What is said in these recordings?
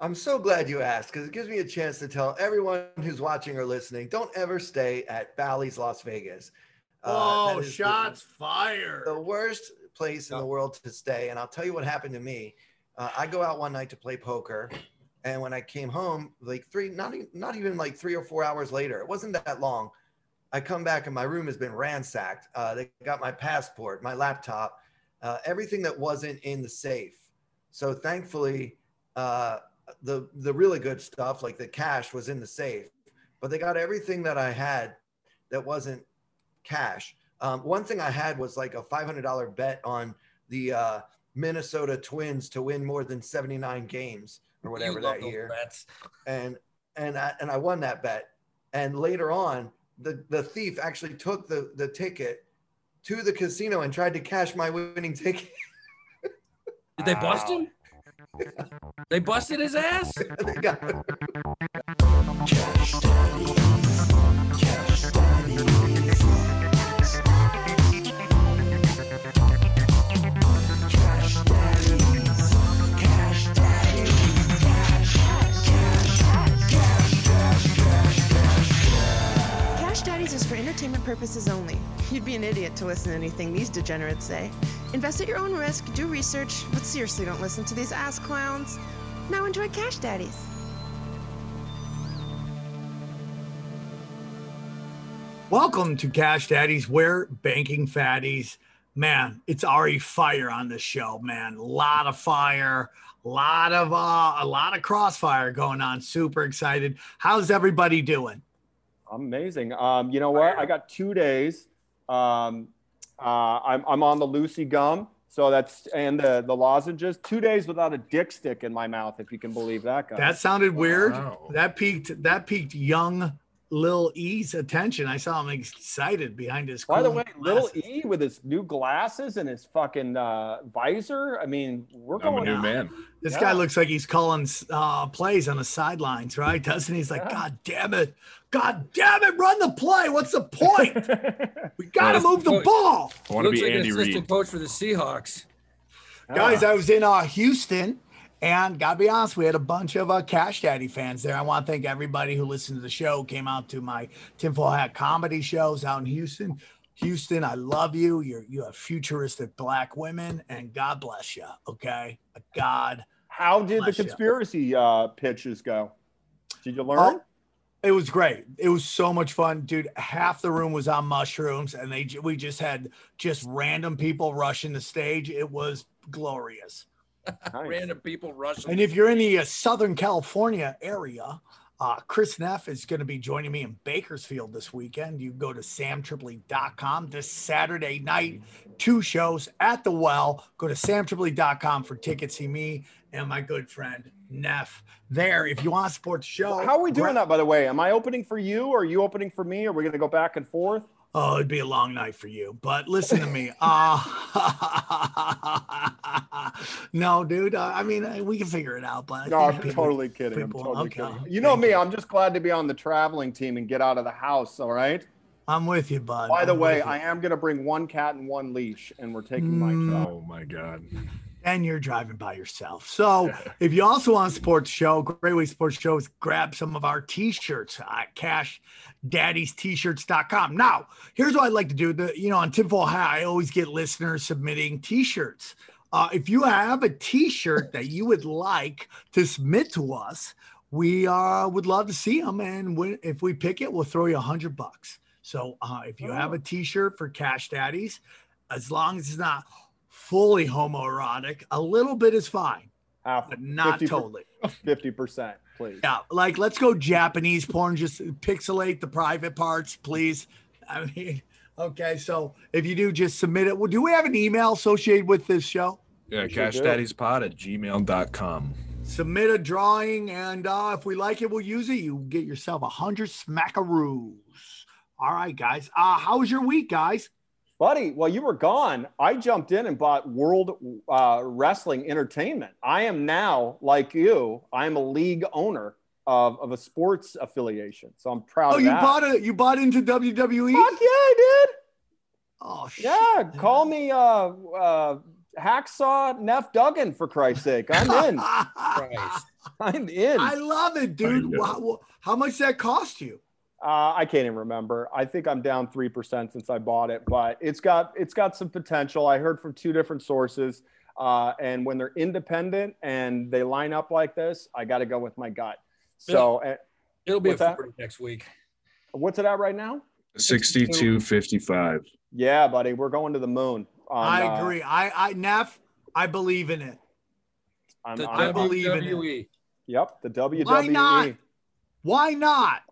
I'm so glad you asked because it gives me a chance to tell everyone who's watching or listening don't ever stay at Bally's Las Vegas. Uh, oh, shots the, fired. The worst place in the world to stay. And I'll tell you what happened to me. Uh, I go out one night to play poker. And when I came home, like three, not even, not even like three or four hours later, it wasn't that long. I come back and my room has been ransacked. Uh, they got my passport, my laptop, uh, everything that wasn't in the safe. So thankfully, uh, the the really good stuff like the cash was in the safe, but they got everything that I had that wasn't cash. Um, one thing I had was like a five hundred dollar bet on the uh, Minnesota Twins to win more than seventy nine games or whatever that year, bets. and and I, and I won that bet. And later on, the the thief actually took the the ticket to the casino and tried to cash my winning ticket. Did they bust him? They busted his ass? entertainment purposes only. You'd be an idiot to listen to anything these degenerates say. Invest at your own risk, do research, but seriously don't listen to these ass clowns. Now enjoy Cash Daddies. Welcome to Cash Daddies, where banking fatties. Man, it's already fire on this show, man. A lot of fire, a lot of uh, a lot of crossfire going on. Super excited. How's everybody doing? Amazing. Um, you know what? I got two days. Um, uh, I'm, I'm on the Lucy gum. So that's and the the lozenges. Two days without a dick stick in my mouth, if you can believe that. Guy. That sounded weird. Wow. That peaked. That peaked young Lil E's attention. I saw him excited behind his. By the way, Lil E with his new glasses and his fucking uh, visor. I mean, we're I'm going. a new man. This yeah. guy looks like he's calling uh, plays on the sidelines, right? Doesn't he? He's like, yeah. God damn it, God damn it, run the play. What's the point? we got to move the ball. I want to be like Andy assistant Reid. coach for the Seahawks. Guys, I was in uh, Houston and gotta be honest, we had a bunch of uh, Cash Daddy fans there. I want to thank everybody who listened to the show, came out to my tinfoil hat comedy shows out in Houston. Houston, I love you. You're you have futuristic black women, and God bless you. Okay, God. How did the conspiracy uh, pitches go? Did you learn? Oh, it was great. It was so much fun, dude. Half the room was on mushrooms, and they we just had just random people rushing the stage. It was glorious. Nice. Random people rushing. And if you're in the uh, Southern California area, uh, Chris Neff is going to be joining me in Bakersfield this weekend. You go to samtripoli.com this Saturday night, two shows at the well. Go to samtripoli.com for tickets. See me and my good friend Neff there. If you want to support the show, how are we doing that, by the way? Am I opening for you or are you opening for me? Are we going to go back and forth? Oh, it'd be a long night for you. But listen to me. Uh, no, dude. Uh, I mean, uh, we can figure it out. But no, I'm people, totally kidding. People, I'm totally okay. kidding. You know me. I'm just glad to be on the traveling team and get out of the house. All right. I'm with you, bud. By the I'm way, I am going to bring one cat and one leash, and we're taking my. Mm. Oh my god and you're driving by yourself. So if you also want to support the show, great way to support the show is grab some of our t-shirts at cashdaddies-t-shirts.com. Now, here's what I'd like to do. The, you know, on Tinfoil Hat, I always get listeners submitting t-shirts. Uh, if you have a t-shirt that you would like to submit to us, we uh, would love to see them. And when, if we pick it, we'll throw you a hundred bucks. So uh, if you have a t-shirt for Cash Daddies, as long as it's not fully homoerotic. A little bit is fine, Half, but not 50, totally. 50%, please. Yeah, like let's go Japanese porn, just pixelate the private parts, please. I mean, okay, so if you do, just submit it. Well, do we have an email associated with this show? Yeah, cashdaddiespod at gmail.com. Submit a drawing, and uh, if we like it, we'll use it. You get yourself a hundred smackaroos. All right, guys. Uh, how was your week, guys? Buddy, while you were gone, I jumped in and bought World uh, Wrestling Entertainment. I am now, like you, I am a league owner of, of a sports affiliation. So I'm proud oh, of you that. bought it? You bought into WWE? Fuck yeah, I did. Oh, shit. Yeah, call me uh, uh, Hacksaw Neff Duggan, for Christ's sake. I'm in. Christ. I'm in. I love it, dude. know. Wow, how much that cost you? Uh, I can't even remember. I think I'm down three percent since I bought it, but it's got it's got some potential. I heard from two different sources, uh, and when they're independent and they line up like this, I got to go with my gut. So, uh, It'll be What's a that? next week. what's it at right now? 62.55. Yeah, buddy, we're going to the moon. on, I uh, agree. I, I, Neff, I believe in it. I'm- The I'm- I believe in it. WWE. Yep, the WWE. Why not? Why not?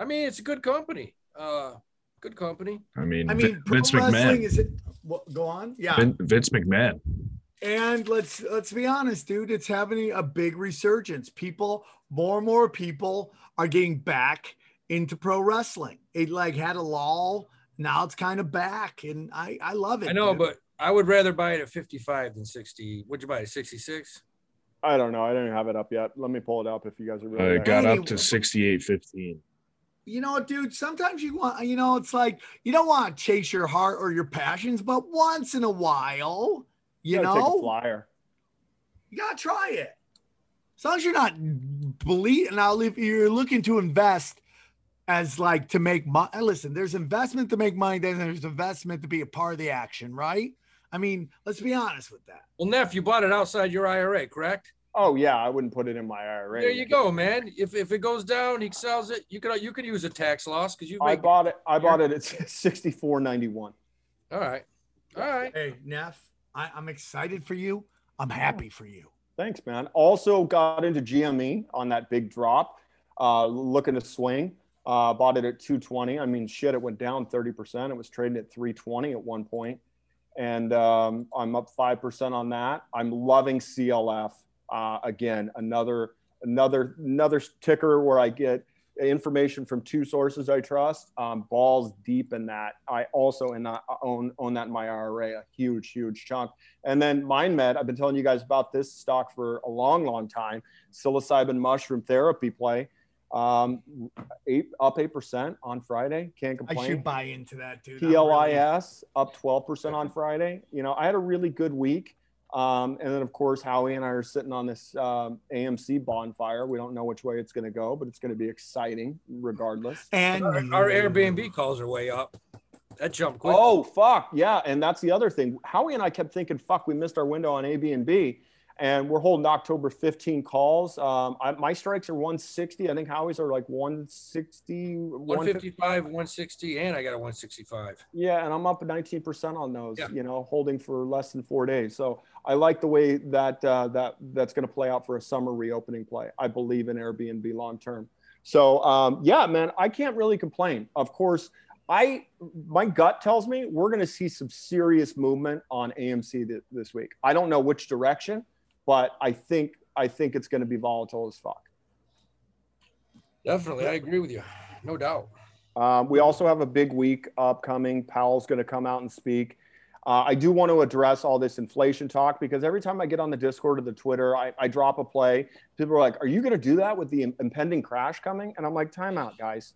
I mean, it's a good company. Uh, good company. I mean, I mean, pro Vince McMahon. is it? Well, go on. Yeah. Vin- Vince McMahon. And let's let's be honest, dude. It's having a big resurgence. People, more and more people are getting back into pro wrestling. It like had a lull. Now it's kind of back, and I I love it. I know, dude. but I would rather buy it at 55 than 60. What'd you buy it? at 66? I don't know. I don't even have it up yet. Let me pull it up if you guys are Uh, it got up to 68.15. you know, dude. Sometimes you want, you know, it's like you don't want to chase your heart or your passions, but once in a while, you gotta take a know, flyer. you gotta try it. As long as you're not believe now, if you're looking to invest as like to make money, listen, there's investment to make money, then there's investment to be a part of the action, right? I mean, let's be honest with that. Well, Neff, you bought it outside your IRA, correct? Oh yeah, I wouldn't put it in my IRA. There you go, man. If, if it goes down, he sells it. You could you could use a tax loss because you I bought it. I bought it at sixty four ninety one. All right, all right. Hey, Neff, I, I'm excited for you. I'm happy for you. Thanks, man. Also got into GME on that big drop. Uh, looking to swing. Uh, bought it at 220. I mean, shit, it went down 30%. It was trading at 320 at one. And um, I'm up 5% on that. I'm loving CLF. Uh, again, another another another ticker where I get information from two sources I trust. Um, balls deep in that. I also in that, own own that in my IRA, a huge huge chunk. And then MindMed, I've been telling you guys about this stock for a long, long time. Psilocybin mushroom therapy play, um, eight up eight percent on Friday. Can't complain. I should buy into that, dude. I'm really- PLIS up 12% on Friday. You know, I had a really good week. Um, and then, of course, Howie and I are sitting on this um, AMC bonfire. We don't know which way it's going to go, but it's going to be exciting regardless. and Our, our Airbnb calls are way up. That jumped quick. Oh, fuck. Yeah. And that's the other thing. Howie and I kept thinking, fuck, we missed our window on Airbnb. And we're holding October 15 calls. Um, I, my strikes are 160. I think Howie's are like 160, 150. 155, 160, and I got a 165. Yeah, and I'm up 19% on those. Yeah. You know, holding for less than four days. So I like the way that uh, that that's going to play out for a summer reopening play. I believe in Airbnb long term. So um, yeah, man, I can't really complain. Of course, I my gut tells me we're going to see some serious movement on AMC th- this week. I don't know which direction, but I think I think it's going to be volatile as fuck. Definitely, I agree with you. No doubt. Um, we also have a big week upcoming. Powell's going to come out and speak. Uh, I do want to address all this inflation talk because every time I get on the Discord or the Twitter, I, I drop a play. People are like, "Are you going to do that with the im- impending crash coming?" And I'm like, "Time out, guys.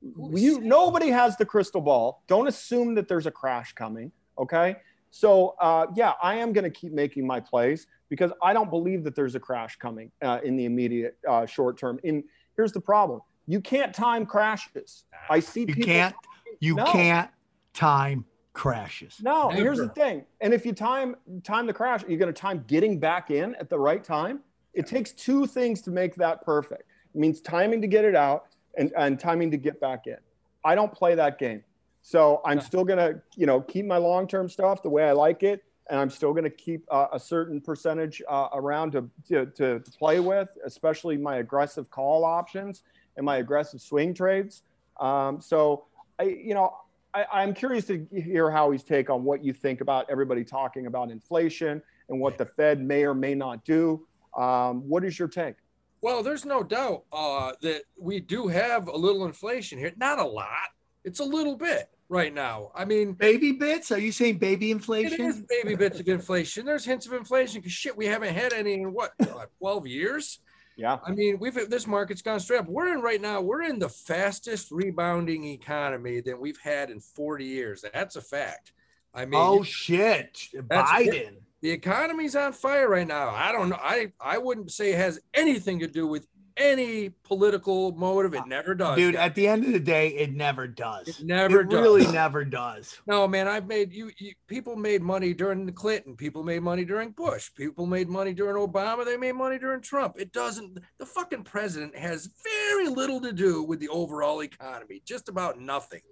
You nobody has the crystal ball. Don't assume that there's a crash coming. Okay." So uh, yeah, I am going to keep making my plays because I don't believe that there's a crash coming uh, in the immediate uh, short term. In here's the problem: you can't time crashes. I see You people. can't. You No. can't time crashes. No, and here's the thing. And if you time time the crash, you're going to time getting back in at the right time. It takes two things to make that perfect. It means timing to get it out and, and timing to get back in. I don't play that game. So I'm still going to, you know, keep my long-term stuff the way I like it. And I'm still going to keep uh, a certain percentage uh, around to, to, to play with, especially my aggressive call options and my aggressive swing trades. Um, so, I, you know, I, I'm curious to hear Howie's take on what you think about everybody talking about inflation and what the Fed may or may not do. Um, what is your take? Well, there's no doubt uh, that we do have a little inflation here. Not a lot. It's a little bit right now. I mean, Baby bits? Are you saying baby inflation? it is inflation? baby bits of inflation. There's hints of inflation because shit, we haven't had any in what, uh, 12 years? Yeah. I mean, we've this market's gone straight up. We're in right now. We're in the fastest rebounding economy that we've had in 40 years. That's a fact. I mean, Oh shit, That's- Biden. the economy's on fire right now. I don't know. I I wouldn't say it has anything to do with any political motive. It never does. Dude, at the end of the day, it never does. It never It does. really never does. No, man, I've made you, you people made money during the Clinton, people made money during Bush, people made money during Obama, they made money during Trump. It doesn't the fucking president has very little to do with the overall economy, just about nothing.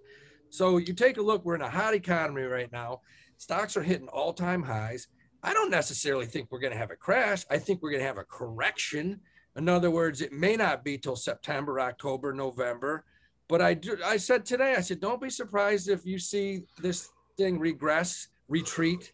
So you take a look, we're in a hot economy right now. Stocks are hitting all-time highs. I don't necessarily think we're going to have a crash. I think we're going to have a correction. In other words, it may not be till September, October, November. But I do, I said today, I said, don't be surprised if you see this thing regress, retreat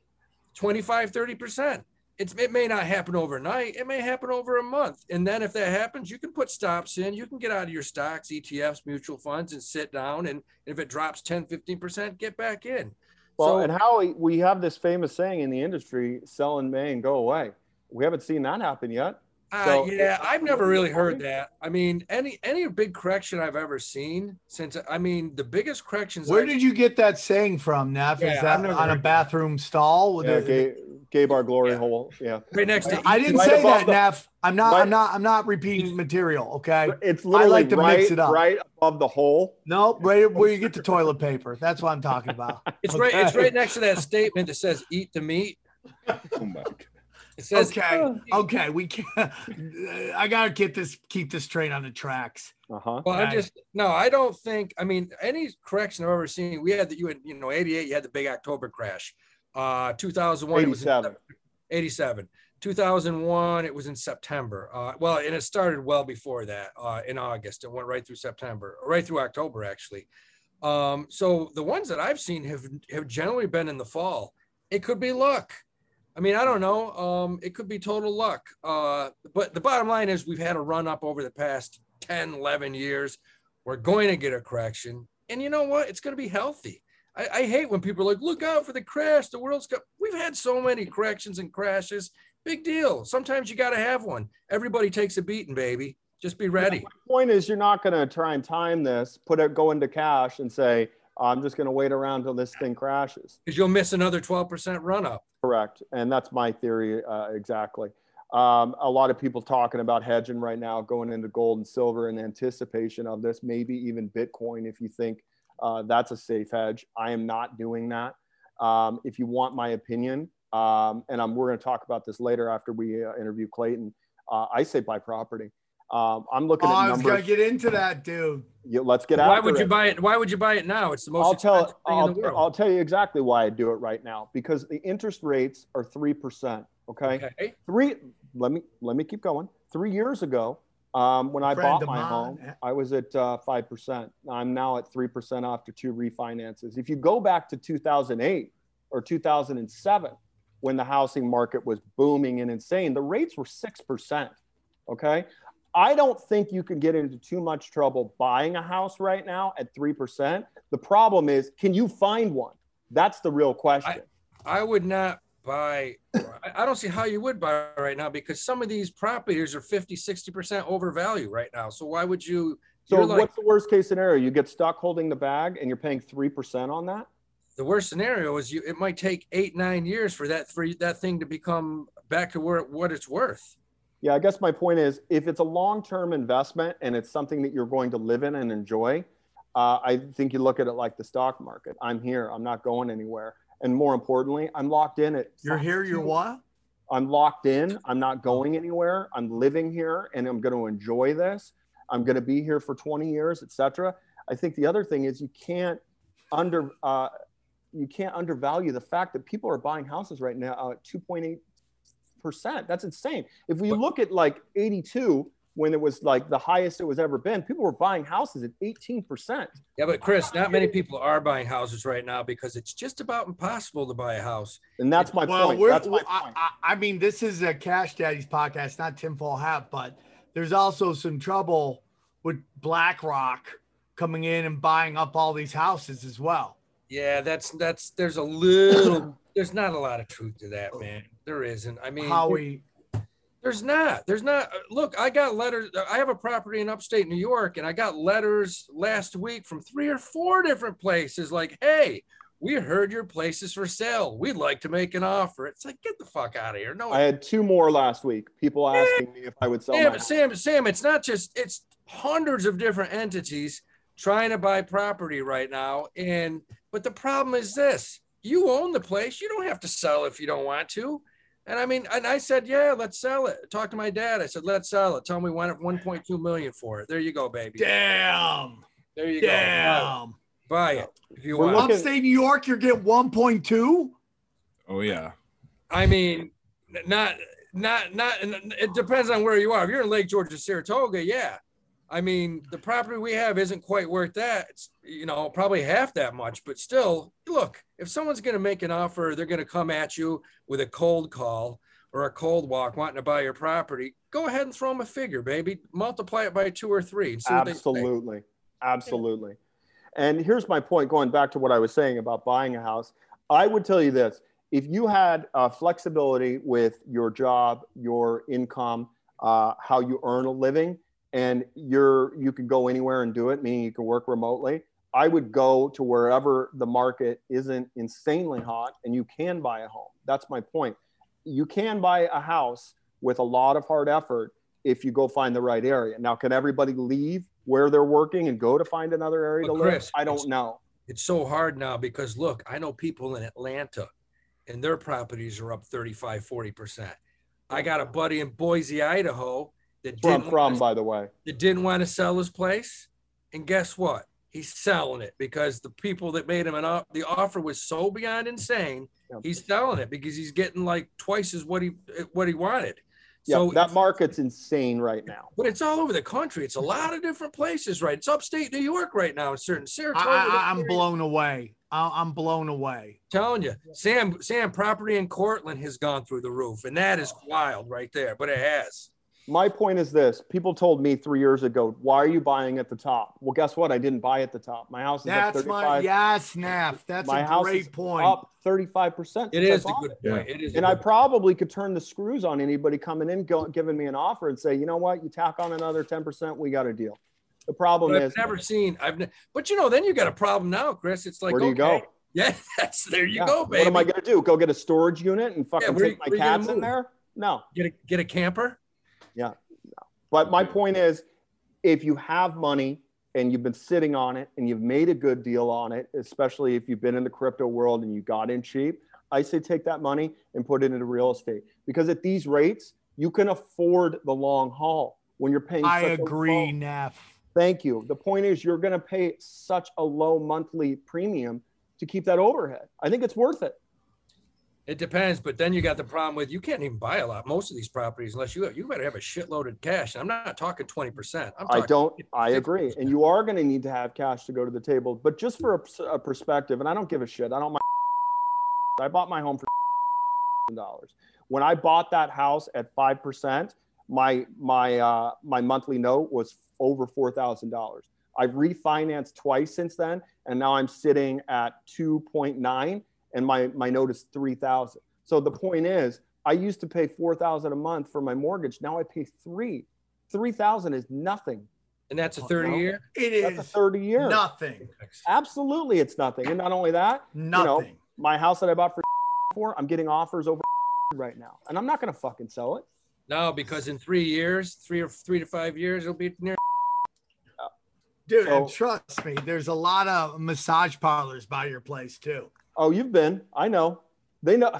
25, 30%. It's, it may not happen overnight. It may happen over a month. And then if that happens, you can put stops in. You can get out of your stocks, ETFs, mutual funds, and sit down. And if it drops 10, 15%, get back in. Well, So- and how we- we have this famous saying in the industry, sell in May and go away. We haven't seen that happen yet. Uh, yeah, I've never really heard that. I mean, any any big correction I've ever seen since I mean the biggest corrections. Where I've- did you get that saying from, Neff? Yeah, Is that on a heard that. bathroom stall? with Yeah, the- gay, gay bar glory Yeah. hole. Yeah. right next to I didn't Right say that, the- Neff. I'm not. right- I'm not. I'm not repeating material. Okay. It's literally like to right, mix it up. right above the hole. No, right where you get the toilet paper. That's what I'm talking about. It's right. It's right next to that statement that says "eat the meat." Oh my God. It says, Okay. Okay. We can't. I gotta get this. Keep this train on the tracks. Uh huh. Well, I'm just no. I don't think. I mean, any correction I've ever seen. We had the you had you know '88. You had the big October crash. Uh, 2001. It was in 87. 87 2001 it was in september uh, well and it started well before that uh, in august it went right through september right through october actually um, so the ones that i've seen have have generally been in the fall it could be luck i mean i don't know um, it could be total luck uh, but the bottom line is we've had a run up over the past 10 11 years we're going to get a correction and you know what it's going to be healthy I, I hate when people are like, look out for the crash. The world's got, we've had so many corrections and crashes. Big deal. Sometimes you got to have one. Everybody takes a beating, baby. Just be ready. Point is, you're not going to try and time this, put it, go into cash, and say, I'm just going to wait around till this thing crashes. Because you'll miss another 12% run up. Correct. And that's my theory uh, exactly. Um, a lot of people talking about hedging right now, going into gold and silver in anticipation of this, maybe even Bitcoin if you think uh, that's a safe hedge. I am not doing that. Um, if you want my opinion, um, and I'm, we're going to talk about this later after we uh, interview Clayton, uh, I say buy property. Um, I'm looking at the. Oh, I at was gonna get into that, dude. Yeah, let's get out. Why after would you buy it? Why would you buy it now? It's the most I'll tell thing I'll, in the world. I'll tell you exactly why I do it right now because the interest rates are three percent. Okay? okay. three. Let me let me keep going. Three years ago, um, when I Friend bought my mine. home, I was at uh, five percent. I'm now at three percent after two refinances. If you go back to 2008 or 2007, when the housing market was booming and insane, the rates were six percent. Okay. I don't think you can get into too much trouble buying a house right now at 3%. The problem is, can you find one? That's the real question. I would not buy. I- I don't see how you would buy right now because some of these properties are 50, 60% overvalued right now. So why would you? so, like, what's the worst case scenario? You get stuck holding the bag and you're paying 3% on that? the worst scenario is you. It might take eight, nine years for that for that thing to become back to where what it's worth. Yeah, I guess my point is if it's a long term investment and it's something that you're going to live in and enjoy, uh, I think you look at it like the stock market. I'm here, I'm not going anywhere. And more importantly, I'm locked in at You're here. You're what? I'm locked in. I'm not going anywhere. I'm living here and I'm going to enjoy this. I'm going to be here for 20 years, etc. I think the other thing is you can't under uh, you can't undervalue the fact that people are buying houses right now at 2.8 percent. That's insane. If we look at like 82 when it was like the highest it was ever been, people were buying houses at 18 percent. Yeah, but Chris, not many people are buying houses right now because it's just about impossible to buy a house. And that's my well, point. we're, That's my I, point. I, I mean, this is a Cash Daddy's podcast, not Tinfoil Hat, but there's also some trouble with BlackRock coming in and buying up all these houses as well. Yeah, that's that's there's a little there's not a lot of truth to that, man. There isn't. I mean, Howie, There's not. There's not. uh, Look, I got letters. I have a property in upstate New York, and I got letters last week from three or four different places like, hey, we heard your place is for sale. We'd like to make an offer. It's like, get the fuck out of here. No, I had two more last week. People asking me if I would sell my house. Sam, Sam, it's not just it's hundreds of different entities trying to buy property right now. And but the problem is this: you own the place. You don't have to sell if you don't want to. And I mean, and I said, yeah, let's sell it. Talk to my dad. I said, let's sell it. Tell me we want 1.2 million for it. There you go, baby. Damn. There you go. Damn. Buy it if you We're want. Upstate New York, you're getting 1.2. Oh yeah. I mean, not, not, not. It depends on where you are. If you're in Lake George or Saratoga, yeah. I mean, the property we have isn't quite worth that. It's you know probably half that much, but still, look. If someone's going to make an offer, they're going to come at you with a cold call or a cold walk, wanting to buy your property. Go ahead and throw them a figure, baby. Multiply it by two or three. And see what they say. Absolutely. Absolutely. And here's my point going back to what I was saying about buying a house. I would tell you this if you had uh, flexibility with your job, your income, uh, how you earn a living, and you're you can go anywhere and do it, meaning you can work remotely. I would go to wherever the market isn't insanely hot and you can buy a home. That's my point. You can buy a house with a lot of hard effort if you go find the right area. Now, can everybody leave where they're working and go to find another area But to live? Chris, I don't know. it's so hard now because look, I know people in Atlanta and their properties are up 35, 40%. I got a buddy in Boise, Idaho that Where I'm didn't, from, wanna, by the way. that didn't want to sell his place. And guess what? He's selling it because the people that made him an offer, the offer was so beyond insane. Yep. He's selling it because he's getting like twice as what he what he wanted. Yeah, So that market's insane right now. but it's all over the country. It's a lot of different places, right? It's upstate New York right now in certain I, Saratoga. I, I'm blown away. I, I'm blown away. telling you, Sam, Sam, property in Cortland has gone through the roof, and that is wild right there. But it has. My point is this people told me three years ago, why are you buying at the top? Well, guess what? I didn't buy at the top. My house is up That's my 35, yes, Neff. That's my a house great is point. up 35%. It since I is a bought good it. point. It is. a And I good- probably could turn the screws on anybody coming in, go, giving me an offer and say, you know what? You tack on another 10%, we got a deal. The problem but is, I've never seen. I've. Ne- but you know, then you got a problem now, Chris. It's like where do you go? Yeah, that's there. You Yeah. go, baby. What am I going to do? Go get a storage unit and fucking where you- take my you gonna cats in there? No. get a get a camper. But my point is, if you have money and you've been sitting on it and you've made a good deal on it, especially if you've been in the crypto world and you got in cheap, I say take that money and put it into real estate because at these rates, you can afford the long haul when you're paying. I agree, Neff. Thank you. The point is, you're going to pay such a low monthly premium to keep that overhead. I think it's worth it. It depends, but then you got the problem with you can't even buy a lot. Most of these properties, unless you you better have a shitload of cash. I'm not talking twenty percent. I don't. I 50%. agree, and you are going to need to have cash to go to the table. But just for a, a perspective, and I don't give a shit. I don't mind. I bought my home for dollars. When I bought that house at five percent, my my uh, my monthly note was over four thousand dollars. I've refinanced twice since then, and now I'm sitting at two point nine, and my my note is three thousand. So the point is, I used to pay four thousand a month for my mortgage. Now I pay three. Three thousand is nothing. and that's a 30 year. It That's a is third a year. nothing. Absolutely, it's nothing. And not only that, Nothing. my house that I bought for for, I'm getting offers over right now, and I'm not going to fucking sell it. No, because in three years, three or three to five years, it'll be near. Dude, So- and trust me, there's a lot of massage parlors by your place too. Oh, you've been. I know. They know.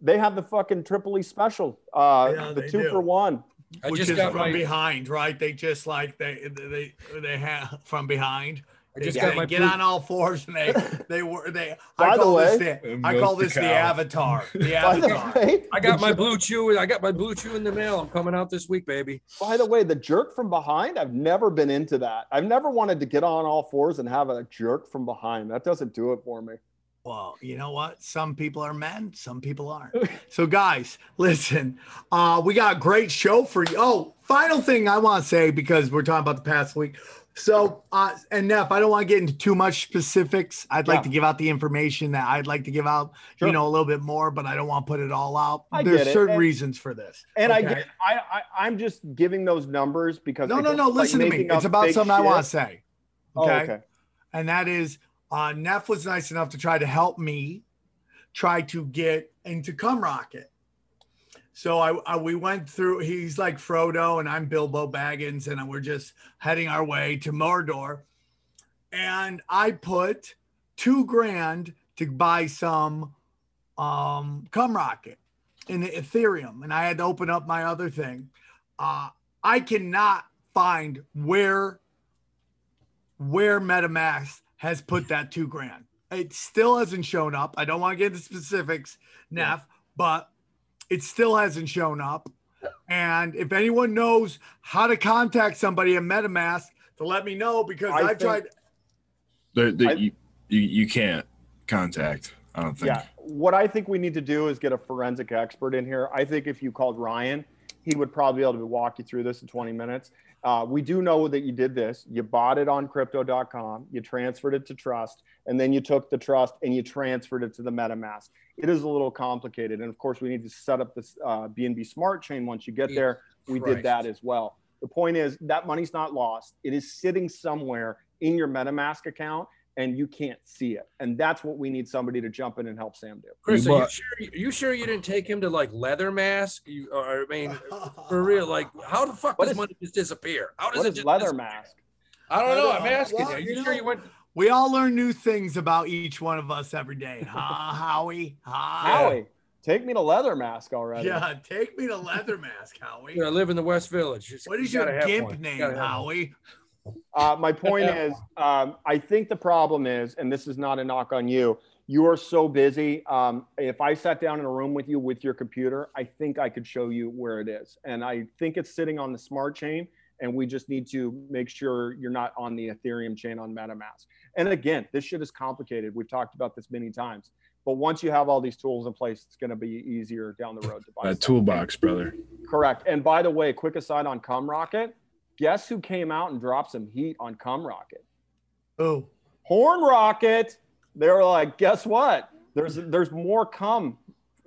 They have the fucking Tripoli special. Uh, Yeah, the two do. for one. I which just is got from my. behind, right? They just like they they they have from behind. I just they got my. get blue- on all fours and they they were they. By I the call way- this the I call this the cow. avatar. The By the avatar. way, I got my jerk- blue chew. I got my blue chew in the mail. I'm coming out this week, baby. By the way, the jerk from behind. I've never been into that. I've never wanted to get on all fours and have a jerk from behind. That doesn't do it for me. Well, you know what? Some people are men, some people aren't. So, guys, listen, uh, we got a great show for you. Oh, final thing I want to say because we're talking about the past week. So, uh, and Neff, I don't want to get into too much specifics. I'd like to give out the information that I'd like to give out, Sure. you know, a little bit more, but I don't want to put it all out. I There's certain And- reasons for this. And I get. I, I I'm just giving those numbers because no, no, no. like Listen to me. It's about something I want to shit. say. Oh, Okay? okay. And that is uh, Neff was nice enough to try to help me try to get into Cum Rocket. So I, I we went through. He's like Frodo, and I'm Bilbo Baggins, and we're just heading our way to Mordor. And I put two grand to buy some um cum rocket in the Ethereum, and I had to open up my other thing. Uh, I cannot find where where MetaMask has put that two grand. It still hasn't shown up. I don't want to get into specifics, Neff, but it still hasn't shown up. And if anyone knows how to contact somebody at MetaMask, to let me know because I I've tried. The, the, I- you, you, you can't contact. I don't think. Yeah. What I think we need to do is get a forensic expert in here. I think if you called Ryan, he would probably be able to walk you through this in 20 minutes. Uh, we do know that you did this. You bought it on crypto.com, you transferred it to trust, and then you took the trust and you transferred it to the MetaMask. It is a little complicated. And of course, we need to set up this uh, BNB smart chain once you get there. We did that as well. The point is that money's not lost. It is sitting somewhere in your MetaMask account and you can't see it. And that's what we need somebody to jump in and help Sam do. Chris, are you sure? Are you sure you didn't take him to like leather mask? You, or, I mean, for real, like how the fuck What does is- money just disappear? How does What it is just leather disappear? mask? I don't know. I I'm asking well, you. Are you you sure know- you went? We all learn new things about each one of us every day. Ha, Howie. Ha. Howie, take me to leather mask already. Yeah, take me to Leather Mask, Howie. I live in the West Village. It's- What is you your gimp one. Name, gotta one. Howie? Uh, my point is, um, I think the problem is, and this is not a knock on you, you are so busy. Um, if I sat down in a room with you with your computer, I think I could show you where it is. And I think it's sitting on the smart chain. And we just need to make sure you're not on the Ethereum chain on MetaMask. And again, this shit is complicated. We've talked about this many times. But once you have all these tools in place, it's going to be easier down the road to buy. That stuff. toolbox, brother. Correct. And by the way, quick aside on Cum Rocket, guess who came out and dropped some heat on Cum Rocket? Oh, Horn Rocket. They were like, guess what? There's there's more cum.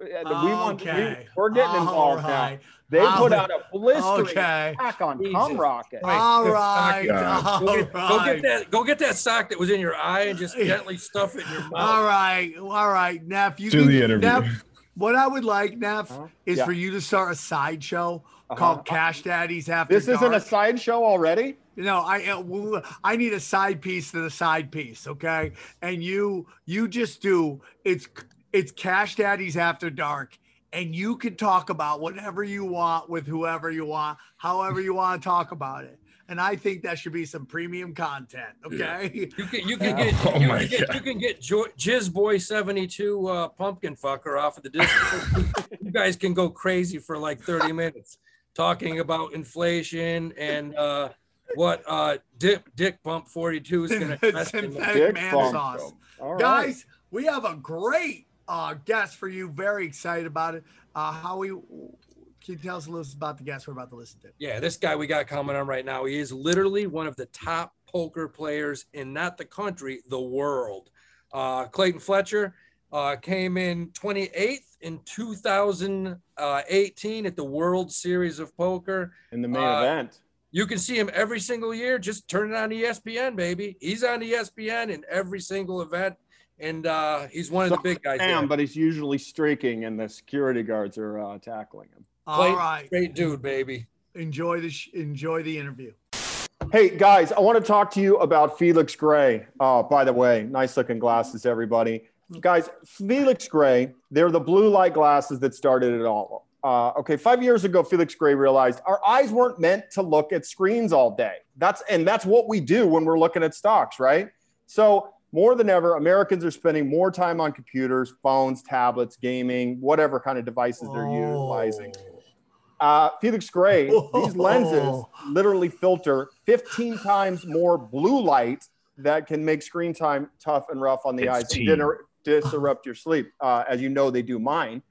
Uh, We want, we, Okay. we're getting All involved now. right. They put Howie. out a blistering Okay. attack on Jesus. Cum Rocket. Right. all Good right. All Go get, go get that. Go get that sock that was in your eye and just gently stuff it in your mouth. All right. All right. Neff, you Do can- the interview. Neff, what I would like, Neff, Huh? is Yeah. for you to start a sideshow Uh-huh. called Cash Daddies After Dark. This isn't a sideshow already. No, I uh, I need a side piece to the side piece, okay? And you you just do it's it's Cash Daddies After Dark, and you can talk about whatever you want with whoever you want, however you want to talk about it. And I think that should be some premium content, okay? You can you can get Oh you, my can get God. you can get Jizz Boy seventy two uh, pumpkin fucker off of the disc. you guys can go crazy for like thirty minutes talking about inflation and uh, what uh, Dick Dick Bump forty two is going to invest in. Synthetic Dick man bump. sauce. All right. Guys, we have a great uh, guest for you. Very excited about it. Uh, Howie, can you tell us a little about the guest we're about to listen to? Yeah, this guy we got coming on right now, he is literally one of the top poker players in not the country, the world. Uh, Clayton Fletcher uh, came in 28th in 2018 at the World Series of Poker. in the main Uh, event. You can see him every single year. Just turn it on ESPN, baby. He's on ESPN in every single event, and uh, he's one of the big guys. Damn, but he's usually streaking, and the security guards are uh, tackling him. All Clayton, right. Great dude, baby. Enjoy the sh- enjoy the interview. Hey guys, I want to talk to you about Felix Gray. Oh, by the way, nice looking glasses, everybody. Guys, Felix Gray, they're the blue light glasses that started it all. Uh, okay, five years ago, Felix Gray realized our eyes weren't meant to look at screens all day. That's and that's what we do when we're looking at stocks, right? So more than ever, Americans are spending more time on computers, phones, tablets, gaming, whatever kind of devices they're utilizing. Uh, Felix Gray, these lenses literally filter 15 times more blue light that can make screen time tough and rough on the eyes and 15. dinner- disrupt your sleep. Uh, as you know, they do mine.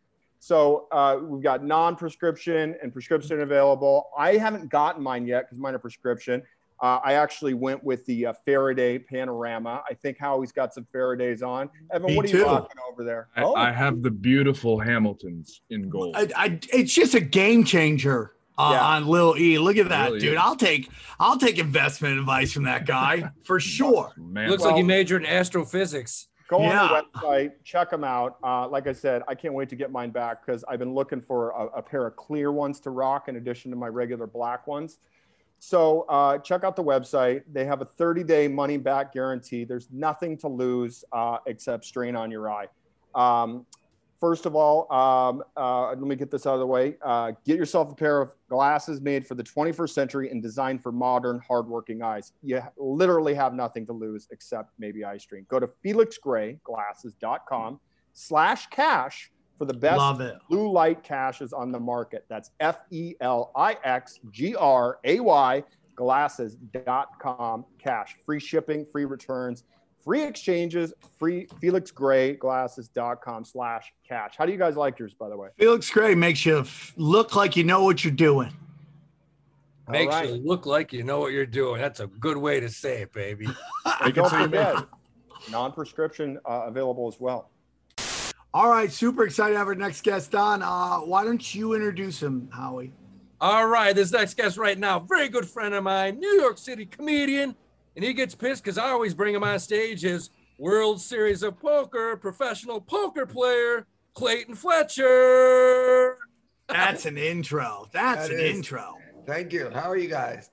So uh, we've got non-prescription and prescription available. I haven't gotten mine yet because mine are prescription. Uh, I actually went with the uh, Faraday Panorama. I think Howie's got some Faradays on. Evan, Me what are too. you rocking over there? I, I have the beautiful Hamiltons in gold. I, I, it's just a game changer. uh, Yeah. on Lil E. Look at that, Really dude. is. I'll take I'll take investment advice from that guy for sure. Man, Looks Well- like he majored in astrophysics. Go Yeah. on the website, check them out. Uh, like I said, I can't wait to get mine back because I've been looking for a, a pair of clear ones to rock in addition to my regular black ones. So uh, check out the website. They have a 30 day money back guarantee. There's nothing to lose uh, except strain on your eye. Um, first of all, um, uh, let me get this out of the way. Uh, get yourself a pair of glasses made for the 21st century and designed for modern, hardworking eyes. You literally have nothing to lose except maybe eye strain. Go to felixgrayglasses.com slash cash for the best Love it. blue light caches on the market. That's F E L I X G R A Y glasses.com cash. Free shipping, free returns, free exchanges, free Felix Gray glasses.com slash cash. How do you guys like yours, by the way? Felix Gray makes you look like you know what you're doing. Makes right. you look like you know what you're doing. That's a good way to say it, baby. And don't say you make- forget, non-prescription uh, available as well. All right, super excited to have our next guest on. Uh, why don't you introduce him, Howie? All right, this next guest right now, very good friend of mine, New York City comedian, and he gets pissed because I always bring him on stage as World Series of Poker professional poker player Clayton Fletcher. That's an intro. That's That an is. intro. Thank you. How are you guys?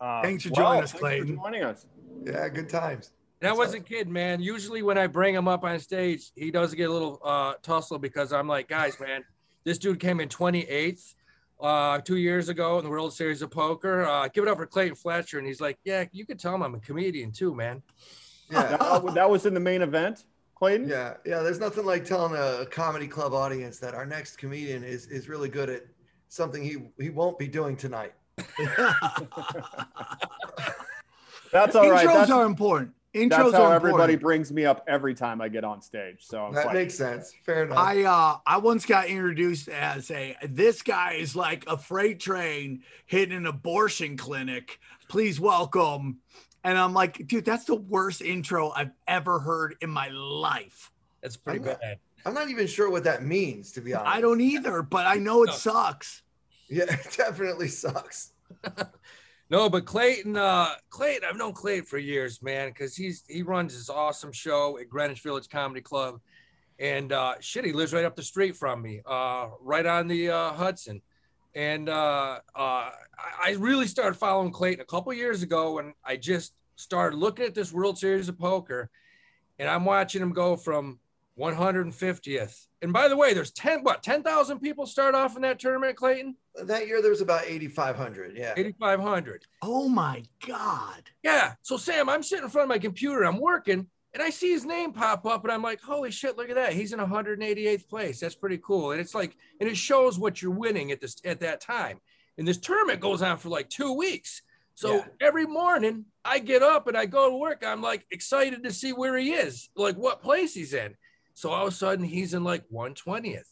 Uh, Thanks for well, joining us, thanks for Clayton. joining us. Yeah, good times. And I wasn't kid, man. Usually when I bring him up on stage, he does get a little uh, tussle because I'm like, guys, man, this dude came in 28th uh, two years ago in the World Series of Poker. Uh, give it up for Clayton Fletcher. And he's like, yeah, you could tell him I'm a comedian too, man. Yeah. That, that was in the main event, Clayton? Yeah, yeah. There's nothing like telling a, a comedy club audience that our next comedian is is really good at something he he won't be doing tonight. That's all right. Intros That's, are important. Intros that's how everybody important. brings me up every time I get on stage. So it's That like, makes sense. Fair enough. I uh I once got introduced as a this guy is like a freight train hitting an abortion clinic. Please welcome. And I'm like, dude, that's the worst intro I've ever heard in my life. That's pretty I'm not- bad. I'm not even sure what that means, to be honest. I don't either, but I know it sucks. Yeah, it definitely sucks. No, but Clayton, uh, Clayton, I've known Clayton for years, man, because he's he runs his awesome show at Greenwich Village Comedy Club, and uh, shit, he lives right up the street from me, uh, right on the uh, Hudson, and uh, uh, I really started following Clayton a couple years ago, when I just started looking at this World Series of Poker, and I'm watching him go from 150th, and by the way, there's 10 what 10,000 people start off in that tournament, Clayton, That year there was about 8,500. Yeah. 8,500. Oh my god. Yeah. So Sam, I'm sitting in front of my computer, I'm working, and I see his name pop up, and I'm like, holy shit, look at that. He's in 188th place. That's pretty cool. And it's like, and it shows what you're winning at this at that time. And this tournament goes on for like two weeks. So Yeah. every morning I get up and I go to work. I'm like excited to see where he is, like what place he's in. So all of a sudden he's in like 120th.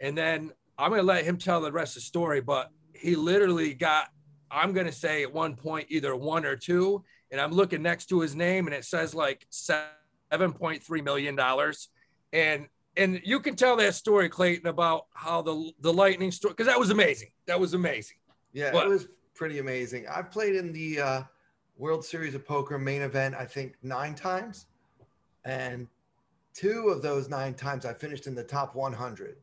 And then I'm gonna let him tell the rest of the story, but he literally got, I'm gonna say at one point either one or two, and I'm looking next to his name and it says like seven point three million dollars. And and you can tell that story, Clayton, about how the the lightning story because that was amazing. That was amazing. Yeah, What? it was pretty amazing. I've played in the uh, World Series of Poker main event, I think, nine times. And two of those nine times I finished in the top 100,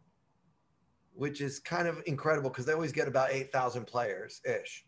which is kind of incredible because they always get about 8,000 players ish.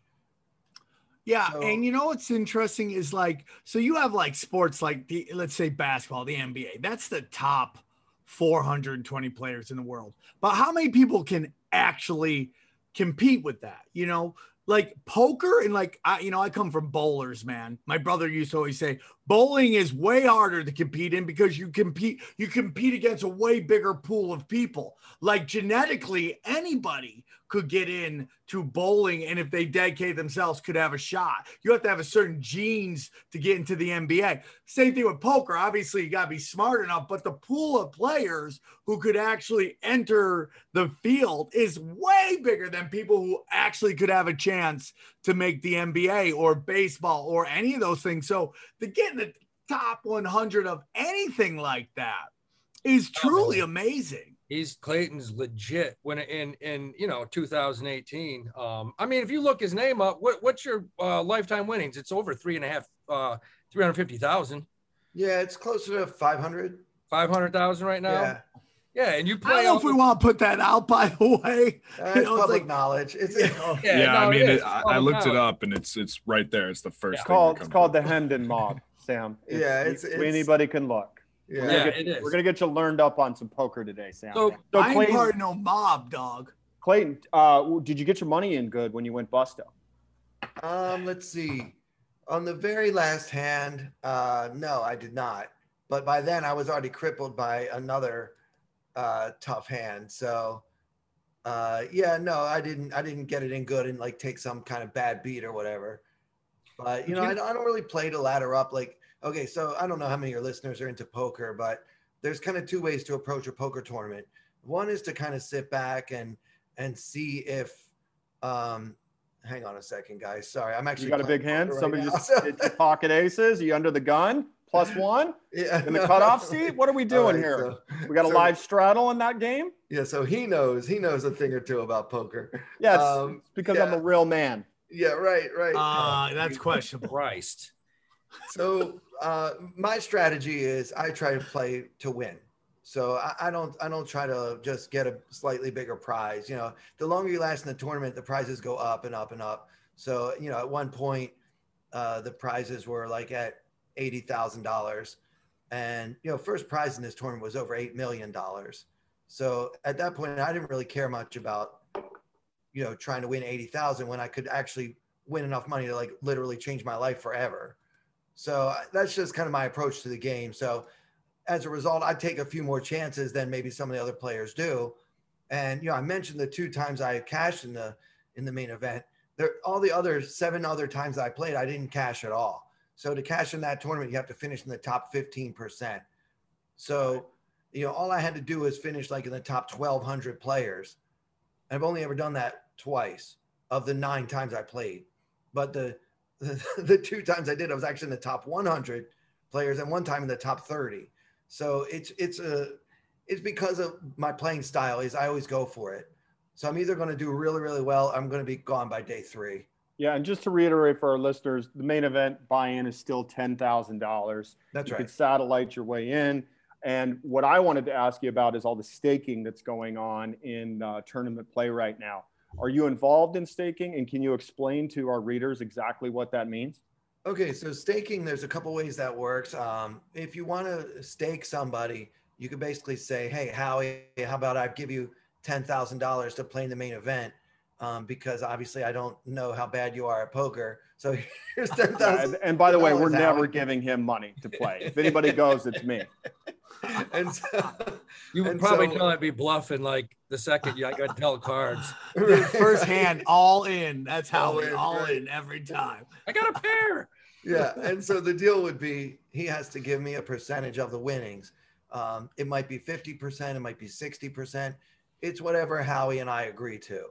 Yeah, So- and you know what's interesting is like so you have like sports like the let's say basketball, the NBA. That's the top 420 players in the world. But how many people can actually compete with that? You know, like poker and like I you know, I come from bowlers, man. My brother used to always say bowling is way harder to compete in because you compete you compete against a way bigger pool of people. Like genetically anybody could get in to bowling and if they dedicate themselves could have a shot. You have to have a certain genes to get into the NBA. Same thing with poker. Obviously, you got to be smart enough, but the pool of players who could actually enter the field is way bigger than people who actually could have a chance to make the NBA or baseball or any of those things. So to get in the top 100 of anything like that is truly amazing. He's Clayton's legit when in in you know 2018. Um, I mean, if you look his name up, what what's your uh, lifetime winnings? It's over three and a half, uh, three hundred fifty thousand. Yeah, it's closer to 500. Five hundred thousand right now. Yeah, Yeah, and you play. I don't know if we the- want to put that out, by the way. Uh, it's public like- knowledge. It's Yeah, Yeah, no, I mean, it it, is. I, I all looked it up, and it's it's right there. It's the first It's thing. called that it's called up. the Hendon Mob, Sam. Yeah, it's- it's- anybody can look. yeah. We're Yeah, gonna get, it is. We're gonna get you learned up on some poker today, Sam. So- So I ain't Clayton, part of no mob, dog. Clayton, uh, did you get your money in good when you went busto? Um, let's see. On the very last hand, uh, no, I did not. But by then, I was already crippled by another uh, tough hand. So, uh, yeah, no, I didn't. I didn't get it in good and like take some kind of bad beat or whatever. But you know, I, don't- I don't really play to ladder up. Like, okay, so I don't know how many of your listeners are into poker, but there's kind of two ways to approach a poker tournament. One is to kind of sit back and and see if um hang on a second guys sorry i'm actually You got a big hand? right Somebody now, just so- pocket aces? Are you under the gun? Plus one yeah, in the no. cutoff seat? What are we doing right, here? so- we got a so- live straddle in that game? yeah so he knows he knows a thing or two about poker Yes, Um, it's because I'm a real man. yeah right right Uh, that's questionable. Christ. so uh, my strategy is I try to play to win. So I, I don't I don't try to just get a slightly bigger prize. You know, the longer you last in the tournament, the prizes go up and up and up. So you know, at one point, uh, the prizes were like at eighty thousand dollars, and you know, first prize in this tournament was over eight million dollars. So at that point, I didn't really care much about you know trying to win eighty thousand when I could actually win enough money to like literally change my life forever. So that's just kind of my approach to the game. So as a result, I take a few more chances than maybe some of the other players do. And you know, I mentioned the two times I cashed in the in the main event. There, all the other seven other times I played, I didn't cash at all. So to cash in that tournament, you have to finish in the top fifteen percent. So you know, all I had to do was finish like in the top twelve hundred players. I've only ever done that twice of the nine times I played. But the the, the two times I did, I was actually in the top 100 players, and one time in the top 30. So it's it's a it's because of my playing style. Is I always go for it. So I'm either going to do really really well. I'm going to be gone by day three. Yeah, and just to reiterate for our listeners, the main event buy-in is still ten thousand dollars. That's you right. could satellite your way in. And what I wanted to ask you about is all the staking that's going on in uh, tournament play right now. Are you involved in staking? And can you explain to our readers exactly what that means? Okay, so staking, there's a couple ways that works. Um, if you want to stake somebody, you could basically say, "Hey, Howie, how about I give you ten thousand dollars to play in the main event?" Um, because obviously, I don't know how bad you are at poker. So here's ten Yeah, and, and by the way, we're never Howie. giving him money to play. If anybody goes, it's me. and so, You would And probably so- know I'd be bluffing like the second you I got dealt cards. First hand, all in. That's how All we in, all right. in every time. I got a pair. yeah, and so the deal would be he has to give me a percentage of the winnings. Um, it might be fifty percent, it might be sixty percent. It's whatever Howie and I agree to.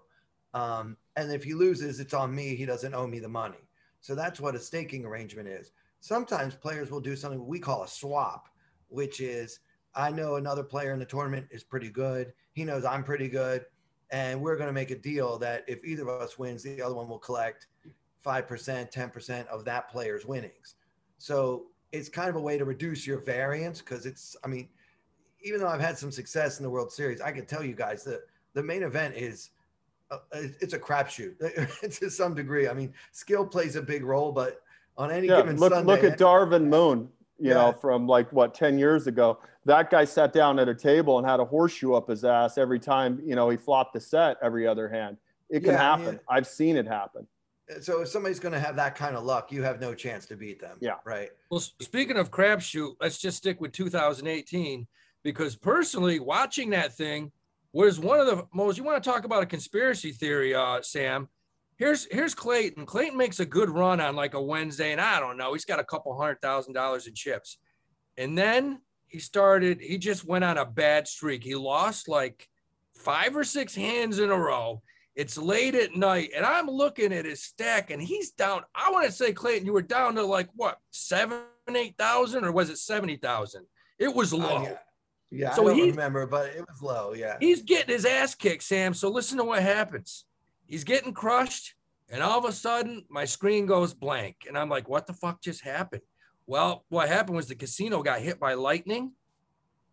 Um, and if he loses, it's on me. He doesn't owe me the money. So that's what a staking arrangement is. Sometimes players will do something we call a swap, which is I know another player in the tournament is pretty good. He knows I'm pretty good. And we're going to make a deal that if either of us wins, the other one will collect 5%, 10% of that player's winnings. So it's kind of a way to reduce your variance because it's, I mean, even though I've had some success in the World Series, I can tell you guys that the main event is Uh, it's a crapshoot to some degree. I mean, skill plays a big role, but on any Yeah, given look Sunday, look at Darvin Moon. You Yeah. know, from like what ten years ago. That guy sat down at a table and had a horseshoe up his ass every time. You know, he flopped the set every other hand. It can Yeah, I mean- happen. I've seen it happen. Uh, so if somebody's going to have that kind of luck, you have no chance to beat them. Yeah. Right. Well, speaking of crapshoot, let's just stick with 2018 because personally, watching that thing was one of the most. You want to talk about a conspiracy theory, uh, Sam? Here's here's Clayton. Clayton makes a good run on like a Wednesday, and I don't know, he's got a couple hundred thousand dollars in chips, and then he started. He just went on a bad streak. He lost like five or six hands in a row. It's late at night, and I'm looking at his stack, and he's down. I want to say, Clayton, you were down to like what seven, eight thousand, or was it seventy thousand? It was low. Uh, yeah. Yeah, So I don't he- remember, but it was low. Yeah. He's getting his ass kicked, Sam. So listen to what happens. He's getting crushed, and all of a sudden, my screen goes blank, and I'm like, "What the fuck just happened?" Well, what happened was the casino got hit by lightning,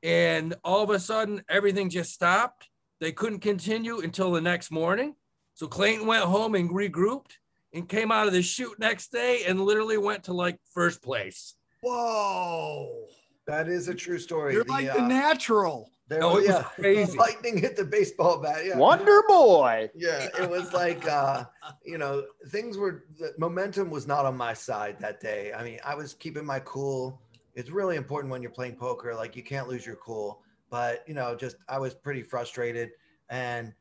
and all of a sudden, everything just stopped. They couldn't continue until the next morning. So Clayton went home and regrouped, and came out of the shoot next day, and literally went to like first place. Whoa. That is a true story. You're The, like uh, the natural. there No, was- it was yeah, crazy. lightning hit the baseball bat. Yeah. Wonder Boy. Yeah, it was like uh, you know, things were the momentum was not on my side that day. I mean, I was keeping my cool. It's really important when you're playing poker, like you can't lose your cool. But you know, just I was pretty frustrated and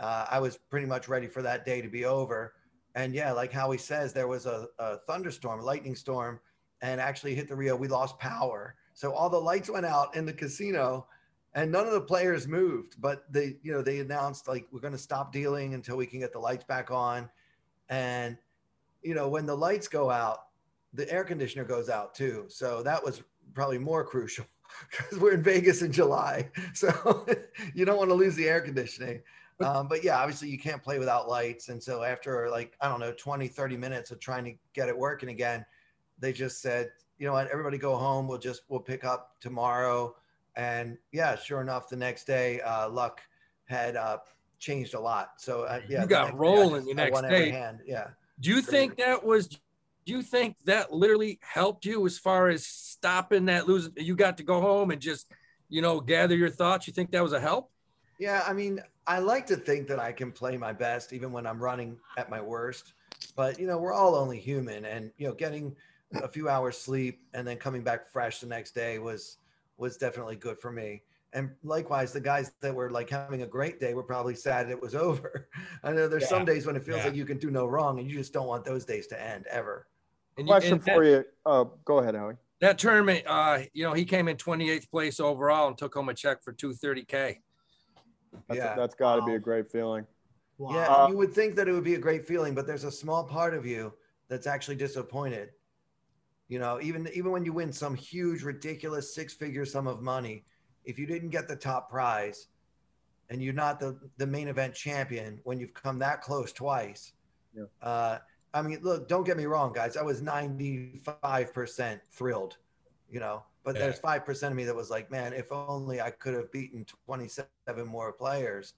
uh, I was pretty much ready for that day to be over. And yeah, like Howie says, there was a, a thunderstorm, lightning storm, and actually hit the Rio. We lost power. So all the lights went out in the casino and none of the players moved but they you know they announced like we're going to stop dealing until we can get the lights back on. And you know when the lights go out the air conditioner goes out too. So that was probably more crucial because we're in vegas in july. So you don't want to lose the air conditioning. Um, but yeah obviously you can't play without lights. And so after like i don't know 20 30 minutes of trying to get it working again they just said you know what everybody go home we'll just we'll pick up tomorrow and yeah, sure enough, the next day, uh, luck had uh, changed a lot. So uh, yeah, You got rolling the next day. hand. Yeah, Do you think that was? Do you think that literally helped you as far as stopping that losing? You got to go home and just, you know, gather your thoughts. You think that was a help? yeah. I mean, I like to think that I can play my best even when I'm running at my worst. But you know, we're all only human, and you know, getting a few hours sleep and then coming back fresh the next day was was definitely good for me. And likewise, the guys that were like having a great day were probably sad it was over. I know there's some days when it feels yeah. like you can do no wrong, and you just don't want those days to end ever. And, you, Question and that, for you. Uh, go ahead, Howie. that tournament, uh, you know, he came in 28th place overall and took home a check for 230k. That's, Yeah. that's got to be a great feeling. Wow. Yeah, Uh, you would think that it would be a great feeling, but there's a small part of you that's actually disappointed. You know, even even when you win some huge, ridiculous six-figure sum of money, if you didn't get the top prize, and you're not the the main event champion when you've come that close twice. Yeah. Uh, I mean, look, don't get me wrong, guys. I was 95% thrilled, you know, but Yeah. there's 5% of me that was like, man, if only I could have beaten 27 more players.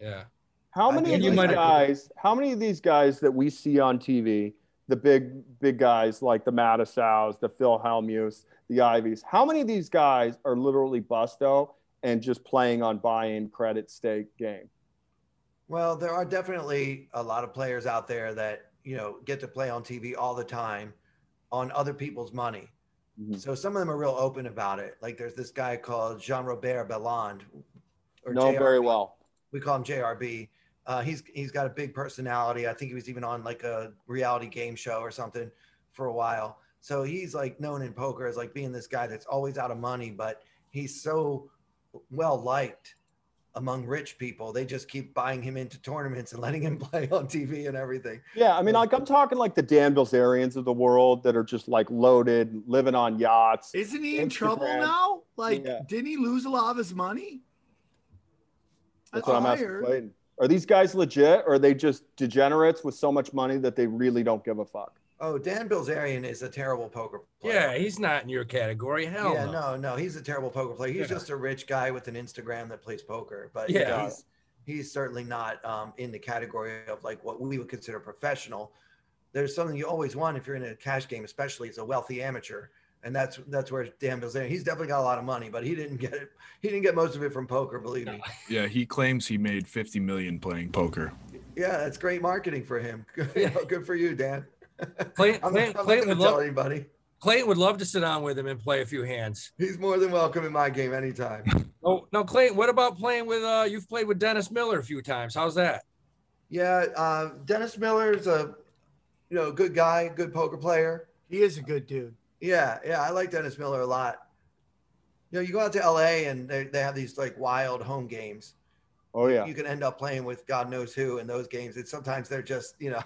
Yeah. How I many of you these guys? How many of these guys that we see on TV, the big big guys like the Matusows, the Phil Hellmuth, the Ivies? How many of these guys are literally busto and just playing on buy-in credit stake game? Well, there are definitely a lot of players out there that, you know, get to play on TV all the time on other people's money. Mhm. So some of them are real open about it. Like there's this guy called Jean Robert Bellande. Or Know JR very well. We call him JRB. Uh, he's he's got a big personality. I think he was even on like a reality game show or something for a while. So he's like known in poker as like being this guy that's always out of money, but he's so well liked among rich people. They just keep buying him into tournaments and letting him play on TV and everything. Yeah, I mean, like I'm talking like the Dan Bilzerians of the world that are just like loaded, living on yachts. Isn't he in trouble now? Like, Yeah. didn't he lose a lot of his money? That's what I'm I asking. Clayton. Are these guys legit or are they just degenerates with so much money that they really don't give a fuck? Oh, Dan Bilzerian is a terrible poker player. Yeah. He's not in your category. Hell yeah, no. no, no, he's a terrible poker player. He's Yeah. just a rich guy with an Instagram that plays poker. But Yeah. yeah, he's he's certainly not um, in the category of like what we would consider professional. There's something you always want if you're in a cash game, especially as a wealthy amateur, and that's that's where Dan Bilzerian. He's definitely got a lot of money, but he didn't get it. He didn't get most of it from poker, believe me. Yeah, he claims he made 50 million playing poker. Yeah, that's great marketing for him. you know, good for you, Dan. Clayton, I'm, Clayton, not- I'm Clayton going would to tell love, anybody. Clayton would love to sit down with him and play a few hands. He's more than welcome in my game anytime. Oh no, Clayton. What about playing with? uh You've played with Dennis Miller a few times. How's that? Yeah, uh, Dennis Miller's a you know good guy, good poker player. He is a good dude. Yeah, yeah, I like Dennis Miller a lot. You know, you go out to LA and they, they have these like wild home games. Oh yeah. You can end up playing with God knows who in those games. And sometimes they're just, you know,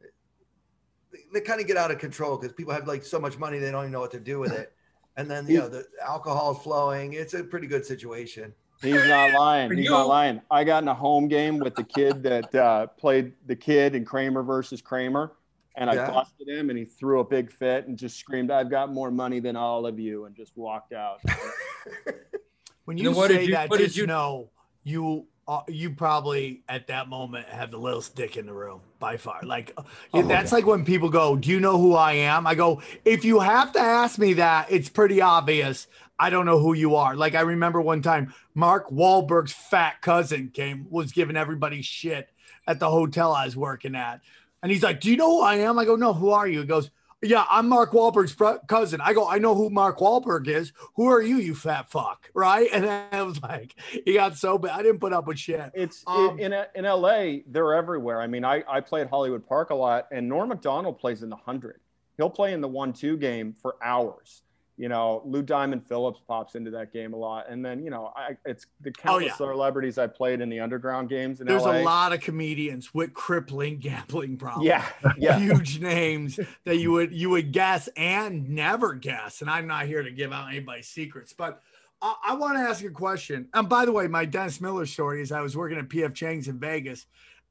they, they kind of get out of control because people have like so much money they don't even know what to do with it. and then you know the alcohol is flowing. It's a pretty good situation. He's not lying. He's not lying. I got in a home game with the kid that uh, played the kid in Kramer versus Kramer, and I Yeah. busted him, and he threw a big fit and just screamed, "I've got more money than all of you," and just walked out. When You you, know, what did say you- that, what did just you- know you uh, you probably at that moment have the little stick in the room by far. Like uh, Oh, that's like when people go, "Do you know who I am?" I go, "If you have to ask me that, it's pretty obvious. I don't know who you are." Like I remember one time, Mark Wahlberg's fat cousin came was giving everybody shit at the hotel I was working at, and he's like, "Do you know who I am?" I go, "No, who are you?" He goes. Yeah, I'm Mark Wahlberg's cousin. I go, I know who Mark Wahlberg is. Who are you, you fat fuck? Right? And I was like, he got so bad. I didn't put up with shit. It's Um, in in LA. They're everywhere. I mean, I I play at Hollywood Park a lot, and Norm Macdonald plays in the hundred. He'll play in the one-two game for hours. You know, Lou Diamond Phillips pops into that game a lot, and then you know, I it's the oh, countless Oh, yeah. celebrities I played in the underground games in There's LA. a lot of comedians with crippling gambling problems. Yeah, yeah. Huge names that you would you would guess and never guess. And I'm not here to give out anybody's secrets, but I, I want to ask a question. And by the way, my Dennis Miller story is I was working at PF Chang's in Vegas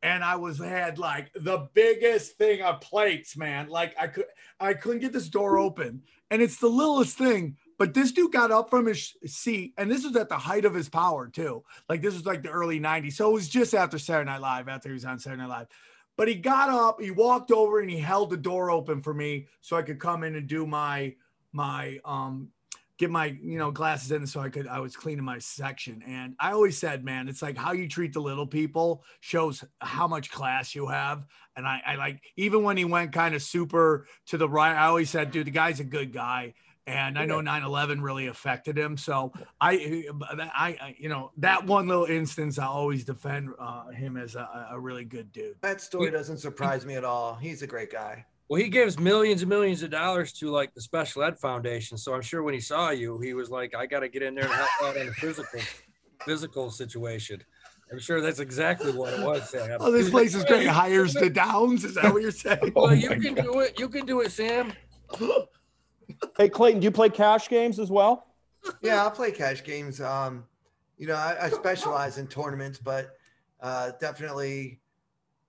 and I was had like the biggest thing of plates, man. Like I could I couldn't get this door open. And it's the littlest thing. But this dude got up from his seat, and this was at the height of his power, too. Like this was like the early 90s. So it was just after Saturday Night Live, after he was on Saturday Night Live. But he got up, he walked over and he held the door open for me so I could come in and do my my um get my you know glasses in so I could I was cleaning my section. And I always said, man, it's like how you treat the little people shows how much class you have. And I, I like even when he went kind of super to the right, I always said, dude, the guy's a good guy. And I know 9/11 really affected him, so I, I, I, you know, that one little instance, I always defend uh, him as a, a really good dude. That story doesn't surprise me at all. He's a great guy. Well, he gives millions and millions of dollars to like the Special Ed Foundation. So I'm sure when he saw you, he was like, "I got to get in there and help out on the physical, physical situation." I'm sure that's exactly what it was. Sam. Oh, this place is great. Hires the downs. Is that what you're saying? Well, Oh you can God. do it. You can do it, Sam. Hey Clayton, do you play cash games as well? Yeah, I'll play cash games. Um, you know, I, I specialize in tournaments, but uh, definitely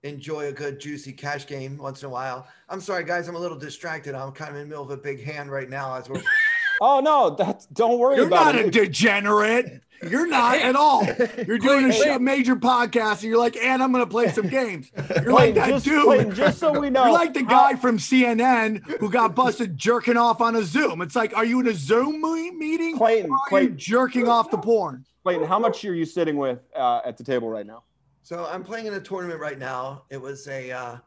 enjoy a good juicy cash game once in a while. I'm sorry, guys, I'm a little distracted. I'm kind of in the middle of a big hand right now as we're. Oh no, that's don't worry You're about not a degenerate. You're not at all. You're doing a, sh- a major podcast, and you're like, and I'm going to play some games. You're like Clayton, that just, dude. Clayton, just so we know, You're like the how- guy from CNN who got busted jerking off on a Zoom. It's like, are you in a Zoom meeting? Clayton, Or are you Clayton, jerking off the porn? Clayton, how much are you sitting with uh, at the table right now? So I'm playing in a tournament right now. It was a uh,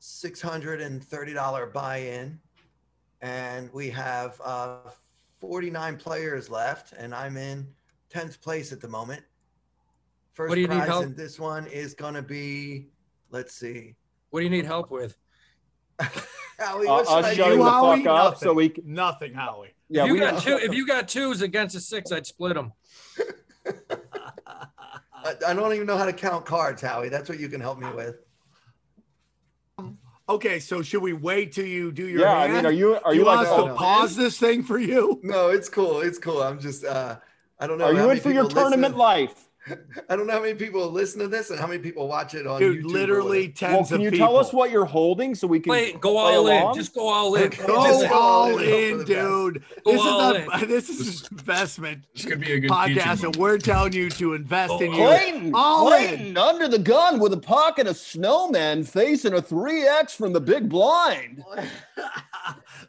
$630 buy-in, and we have uh, 49 players left, and I'm in 10th place at the moment. First What do you need prize help? in this one is gonna be, let's see. What do you need help with? Howie, I'll, what I'll show show you the Howie? fuck up Nothing. so we can. Nothing, Howie. Yeah, if you we got two, if you got twos against a six, I'd split them. I, I don't even know how to count cards, Howie. That's what you can help me with. Okay, so should we wait till you do your yeah. I mean, are you are you, you, want like us no, to no. pause this thing for you? No, it's cool. It's cool. I'm just uh I don't know. are you in for your people listen- tournament life? I don't know how many people listen to this and how many people watch it on Dude, YouTube. literally tens Well, of can you people. tell us what you're holding so we can Wait, go play all in. Just go all in. Okay. Go Just go all all in, in, dude. Go This is all the this is investment This could be a good podcast, and we're telling you to invest in you. Clayton, All Clayton, under the gun with a pocket of snowmen facing a 3X from the big blind.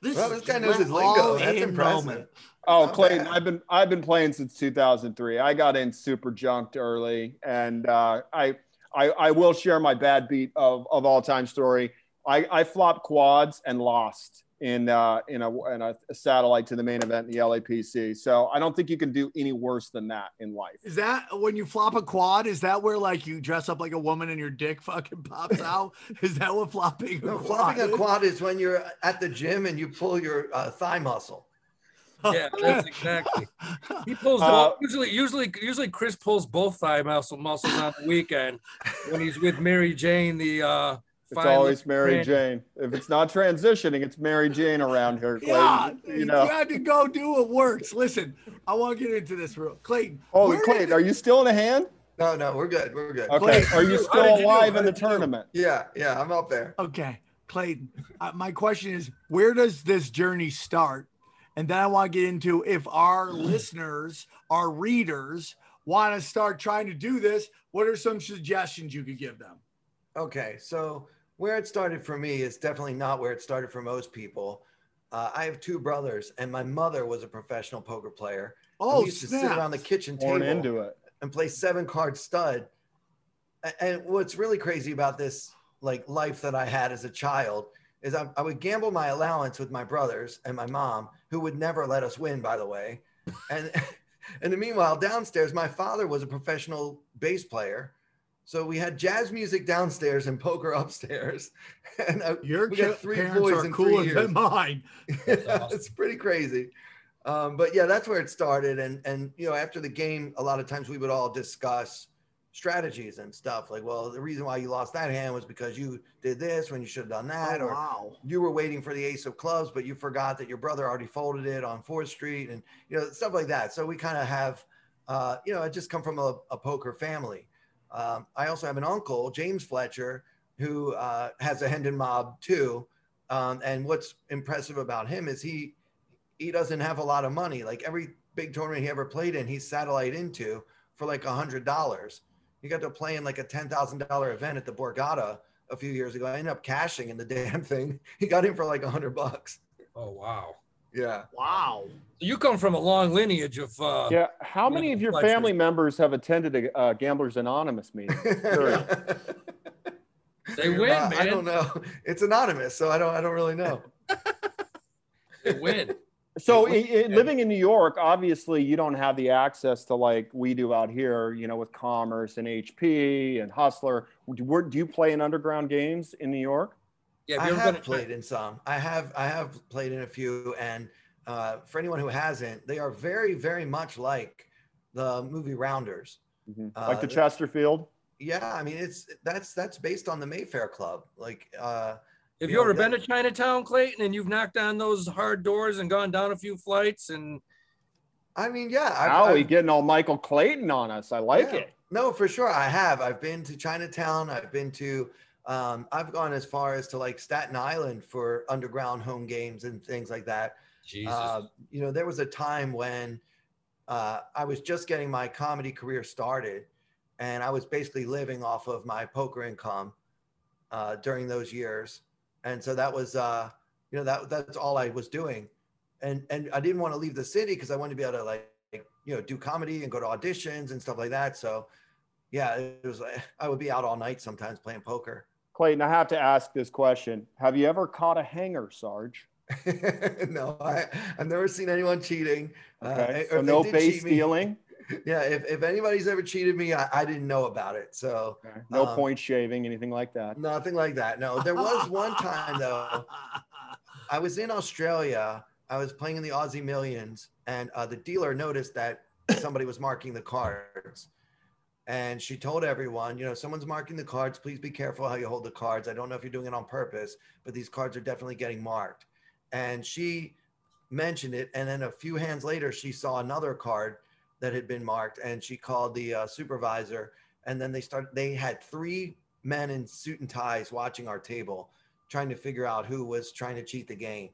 this, Well, this is guy knows his all lingo. That's in impressive. moment. Oh, Not Clayton, bad. I've been I've been playing since 2003. I got in super junked early, and uh, I, I I will share my bad beat of of all time story. I I flopped quads and lost in uh, in a in a satellite to the main event in the LAPC. So I don't think you can do any worse than that in life. Is that when you flop a quad? Is that where like you dress up like a woman and your dick fucking pops out? is that what flopping? No, a flopping a quad is when you're at the gym and you pull your uh, thigh muscle. Yeah, that's exactly. He pulls Uh, both, usually usually usually Chris pulls both thigh muscle muscles on the weekend when he's with Mary Jane, the uh, It's always Mary ran- Jane. If it's not transitioning, it's Mary Jane around here, Yeah, You know. you had to go do what works. Listen, I want to get into this real. Clayton, Holy where did Clayton, are you still in a hand? No, no, we're good. We're good. Okay. Are you still alive How in the did do? tournament? Yeah, yeah, I'm up there. Okay, Clayton. Uh, my question is, where does this journey start? And then I want to get into if our listeners, our readers, want to start trying to do this. What are some suggestions you could give them? Okay, so where it started for me is definitely not where it started for most people. Uh, I have two brothers, and my mother was a professional poker player. Oh, we used to sit snap. around the kitchen Born table into it. and play seven card stud. And what's really crazy about this like life that I had as a child is I, I would gamble my allowance with my brothers and my mom, who would never let us win, by the way. And and then meanwhile, downstairs, my father was a professional bass player. So we had jazz music downstairs and poker upstairs. And I, Your we got three parents boys are in cooler three than mine. it's pretty crazy. Um, but yeah, that's where it started. And and you know, after the game, a lot of times we would all discuss strategies and stuff. Like, well, the reason why you lost that hand was because you did this when you should have done that, Oh, or wow. you were waiting for the ace of clubs, but you forgot that your brother already folded it on Fourth Street, and you know stuff like that. So we kind of have, uh, you know, I just come from a, a poker family. Um, I also have an uncle, James Fletcher, who uh, has a Hendon mob too. Um, and what's impressive about him is he he doesn't have a lot of money. Like every big tournament he ever played in, he's satellite into for like a hundred dollars. He got to play in like a ten thousand dollar event at the Borgata a few years ago. I ended up cashing in the damn thing. He got in for like a hundred bucks. Oh wow. Yeah. Wow. You come from a long lineage of uh Yeah. How many of your Fletcher. family members have attended a uh, Gamblers Anonymous meeting? They win, Uh, man. I don't know. It's anonymous, so I don't. I don't really know. They win. So, i i living in New York, obviously, you don't have the access to like we do out here, you know, with Commerce and HP and Hustler. Do, do you play in underground games in New York? Yeah, I have you have been played in some. I have. I have played in a few, and uh, for anyone who hasn't, they are very, very much like the movie Rounders. like the Uh, Chesterfield? Yeah, I mean, it's that's that's based on the Mayfair Club. Like, uh, Have you you know, ever been to Chinatown, Clayton, and you've knocked on those hard doors and gone down a few flights and I mean, yeah. I've, Howie I've- getting all Michael Clayton on us. I like Yeah. it. No, for sure. I have. I've been to Chinatown. I've been to, um, I've gone as far as to like Staten Island for underground home games and things like that. Jesus. Uh, you know, there was a time when uh, I was just getting my comedy career started and I was basically living off of my poker income uh, during those years. And so that was, uh, you know, that that's all I was doing. And, and I didn't want to leave the city because I wanted to be able to like, you know, do comedy and go to auditions and stuff like that. So yeah, it was like, I would be out all night sometimes playing poker. Clayton, I have to ask this question. Have you ever caught a hanger, Sarge? no, I, I've never seen anyone cheating. Okay. or so no base stealing, Yeah, if, if anybody's ever cheated me, I, I didn't know about it. So no Um, point shaving, anything like that. nothing like that. No, there was one time though. I was in Australia. I was playing in the Aussie Millions, and uh, the dealer noticed that somebody was marking the cards. And she told everyone, you know, someone's marking the cards. Please be careful how you hold the cards. I don't know if you're doing it on purpose, but these cards are definitely getting marked. And she mentioned it. And then a few hands later, she saw another card that had been marked and she called the uh, supervisor. And then they started, they had three men in suit and ties watching our table, trying to figure out who was trying to cheat the game,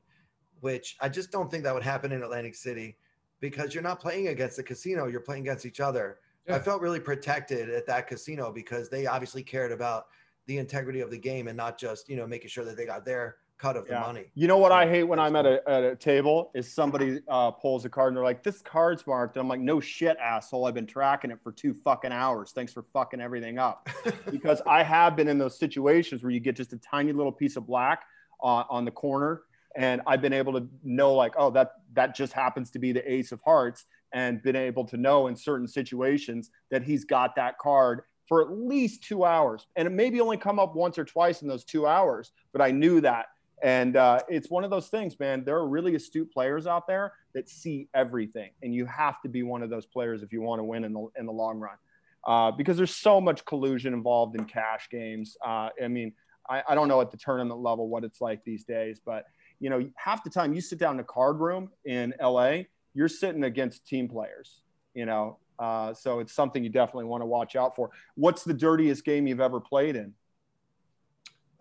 which I just don't think that would happen in Atlantic City because you're not playing against the casino, you're playing against each other. I felt really protected at that casino because they obviously cared about the integrity of the game and not just, you know, making sure that they got their cut of the money. You know what I hate when that's I'm at a, at a table is somebody uh, pulls a card and they're like, "This card's marked." And I'm like, "No shit, asshole! I've been tracking it for two fucking hours. Thanks for fucking everything up." because I have been in those situations where you get just a tiny little piece of black on, on the corner, and I've been able to know like, oh, that that just happens to be the ace of hearts, and been able to know in certain situations that he's got that card for at least two hours, and it maybe only come up once or twice in those two hours, but I knew that. And uh, it's one of those things, man. There are really astute players out there that see everything, and you have to be one of those players if you want to win in the in the long run uh, because there's so much collusion involved in cash games. Uh, I mean, I, I don't know at the tournament level what it's like these days, but you know, half the time you sit down in a card room in LA, you're sitting against team players. You know, uh, so it's something you definitely want to watch out for. What's the dirtiest game you've ever played in?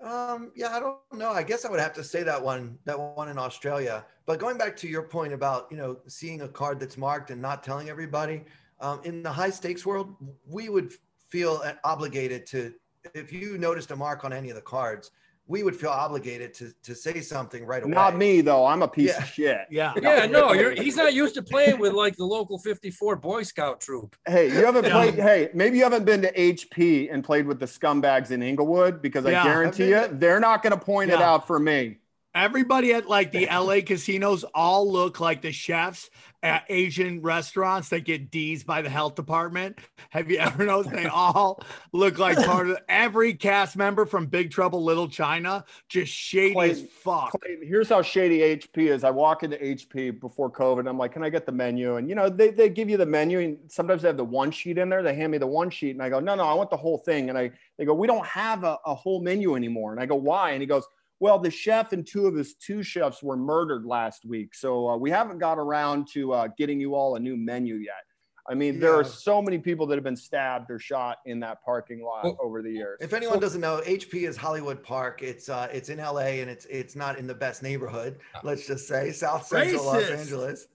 Um, yeah, I don't know. I guess I would have to say that one, that one in Australia. But going back to your point about you know seeing a card that's marked and not telling everybody, um, in the high stakes world, we would feel obligated to if you noticed a mark on any of the cards, we would feel obligated to to say something right away. Not me though. I'm a piece Yeah. of shit. Yeah. Yeah, no, you're, he's not used to playing with like the local 54 Boy Scout troop. Hey, you haven't Yeah. played. Hey, maybe you haven't been to HP and played with the scumbags in Inglewood because Yeah. I guarantee you, I've been they're not going to point it out for me. Everybody at like the LA casinos all look like the chefs at Asian restaurants that get D's by the health department. Have you ever noticed they all look like part of every cast member from Big Trouble Little China? Just shady as fuck. Clayton, here's how shady HP is. I walk into HP before COVID. And I'm like, can I get the menu? And you know, they, they give you the menu, and sometimes they have the one sheet in there. They hand me the one sheet, and I go, no, no, I want the whole thing. And I they go, we don't have a, a whole menu anymore. And I go, why? And he goes, well, the chef and two of his two chefs were murdered last week, so uh, we haven't got around to uh, getting you all a new menu yet. I mean, there are so many people that have been stabbed or shot in that parking lot Well, over the years. If anyone doesn't know, HP is Hollywood Park. It's uh, it's in LA and it's it's not in the best neighborhood. Let's just say South Central Los Angeles.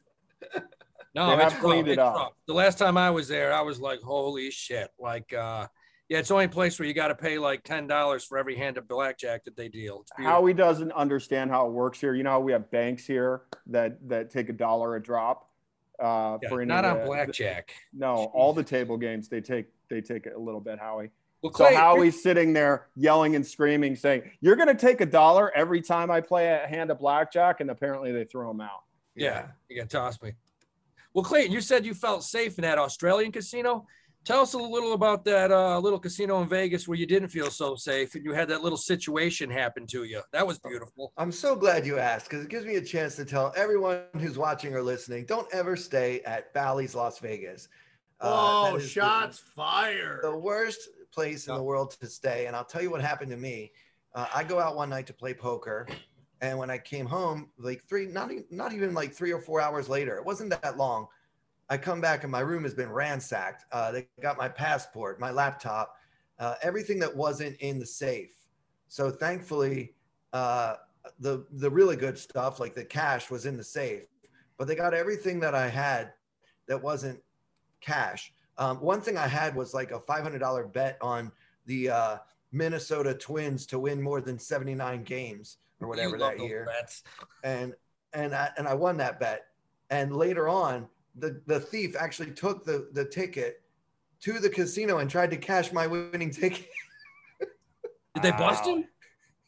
No, They it's have cleaned it up. rough. The last time I was there, I was like, holy shit. Like, uh, yeah, it's the only place where you got to pay like $10 for every hand of blackjack that they deal. Howie doesn't understand how it works here. You know, how we have banks here that that take a dollar a drop uh, Yeah, for any not on blackjack. No, all the table games they take they take a little bit, Howie. Well, So Clay, Howie's sitting there yelling and screaming, saying, "You're going to take a dollar every time I play a hand of blackjack," and apparently they throw him out. yeah, you got to toss me. Well, Clayton, you said you felt safe in that Australian casino. Tell us a little about that uh, little casino in Vegas where you didn't feel so safe and you had that little situation happen to you. That was beautiful. I'm so glad you asked because it gives me a chance to tell everyone who's watching or listening: don't ever stay at Bally's Las Vegas. Uh, oh, that is the- shots fired. the worst place in the world to stay. And I'll tell you what happened to me. Uh, I go out one night to play poker, and when I came home, like three, not not even like three or four hours later, it wasn't that long. I come back and my room has been ransacked. Uh, they got my passport, my laptop, uh, everything that wasn't in the safe. So thankfully, uh, the the really good stuff, like the cash, was in the safe. But they got everything that I had that wasn't cash. Um, one thing I had was like a $500 bet on the uh, Minnesota Twins to win more than 79 games or whatever that year, bets. and and I, and I won that bet. And later on, the the thief actually took the the ticket to the casino and tried to cash my winning ticket. Did they bust Wow. him?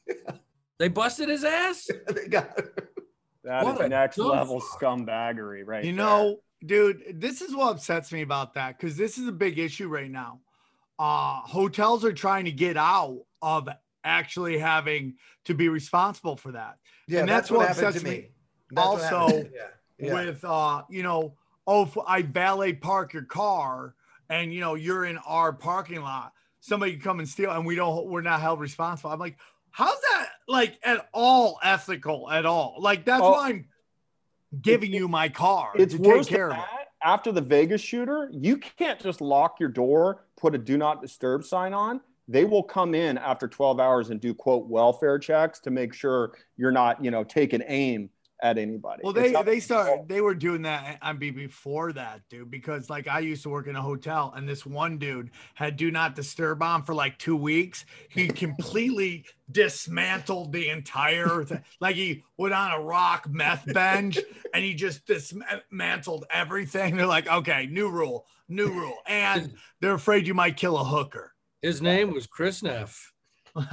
They busted his ass? they got That What is a next dumb level fuck. scumbaggery, right? You there. know, dude, this is what upsets me about that because this is a big issue right now. Uh, hotels are trying to get out of actually having to be responsible for that. yeah. And that's, that's what, what happened upsets to me. me. Also, yeah. Yeah. With uh, you know, oh, I valet park your car and you know you're in our parking lot, somebody can come and steal, and we don't, we're not held responsible. I'm like, how's that like at all ethical at all? Like that's Oh. why I'm giving you my car it's to worse take care of it. After the Vegas shooter, you can't just lock your door, put a do not disturb sign on. They will come in after 12 hours and do quote welfare checks to make sure you're not, you know, taking aim at anybody. Well, they they started they were doing that I mean before that, dude, because like I used to work in a hotel and this one dude had do not disturb on for like two weeks. He completely dismantled the entire thing. Like he went on a rock meth bench and he just dismantled everything. They're like, okay, new rule, new rule. And they're afraid you might kill a hooker. His name was Chris Neff.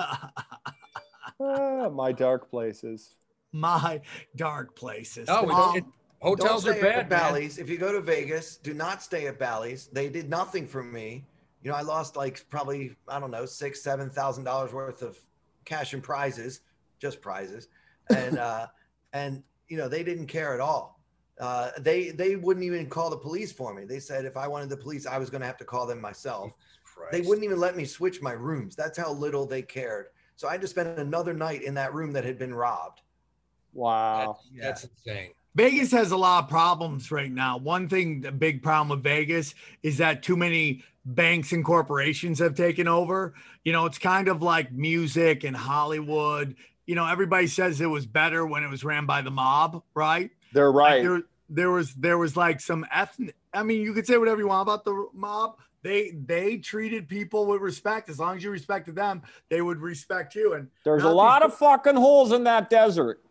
Ah, my dark places. My dark places. Oh, Um, it- hotels Don't are bad. Bally's. If you go to Vegas, do not stay at Bally's. They did nothing for me. You know, I lost like probably I don't know six, seven thousand dollars worth of cash and prizes, just prizes, and uh, and you know they didn't care at all. Uh, they they wouldn't even call the police for me. They said if I wanted the police, I was going to have to call them myself. They wouldn't even let me switch my rooms. That's how little they cared. So I had to spend another night in that room that had been robbed. Wow. That's, that's insane. Vegas has a lot of problems right now. One thing, the big problem with Vegas is that too many banks and corporations have taken over. You know, it's kind of like music and Hollywood. You know, everybody says it was better when it was ran by the mob, right? They're Like, right. there, there was there was like some ethnic. I mean, you could say whatever you want about the mob. They they treated people with respect. As long as you respected them, they would respect you. And There's a lot these- of fucking holes in that desert.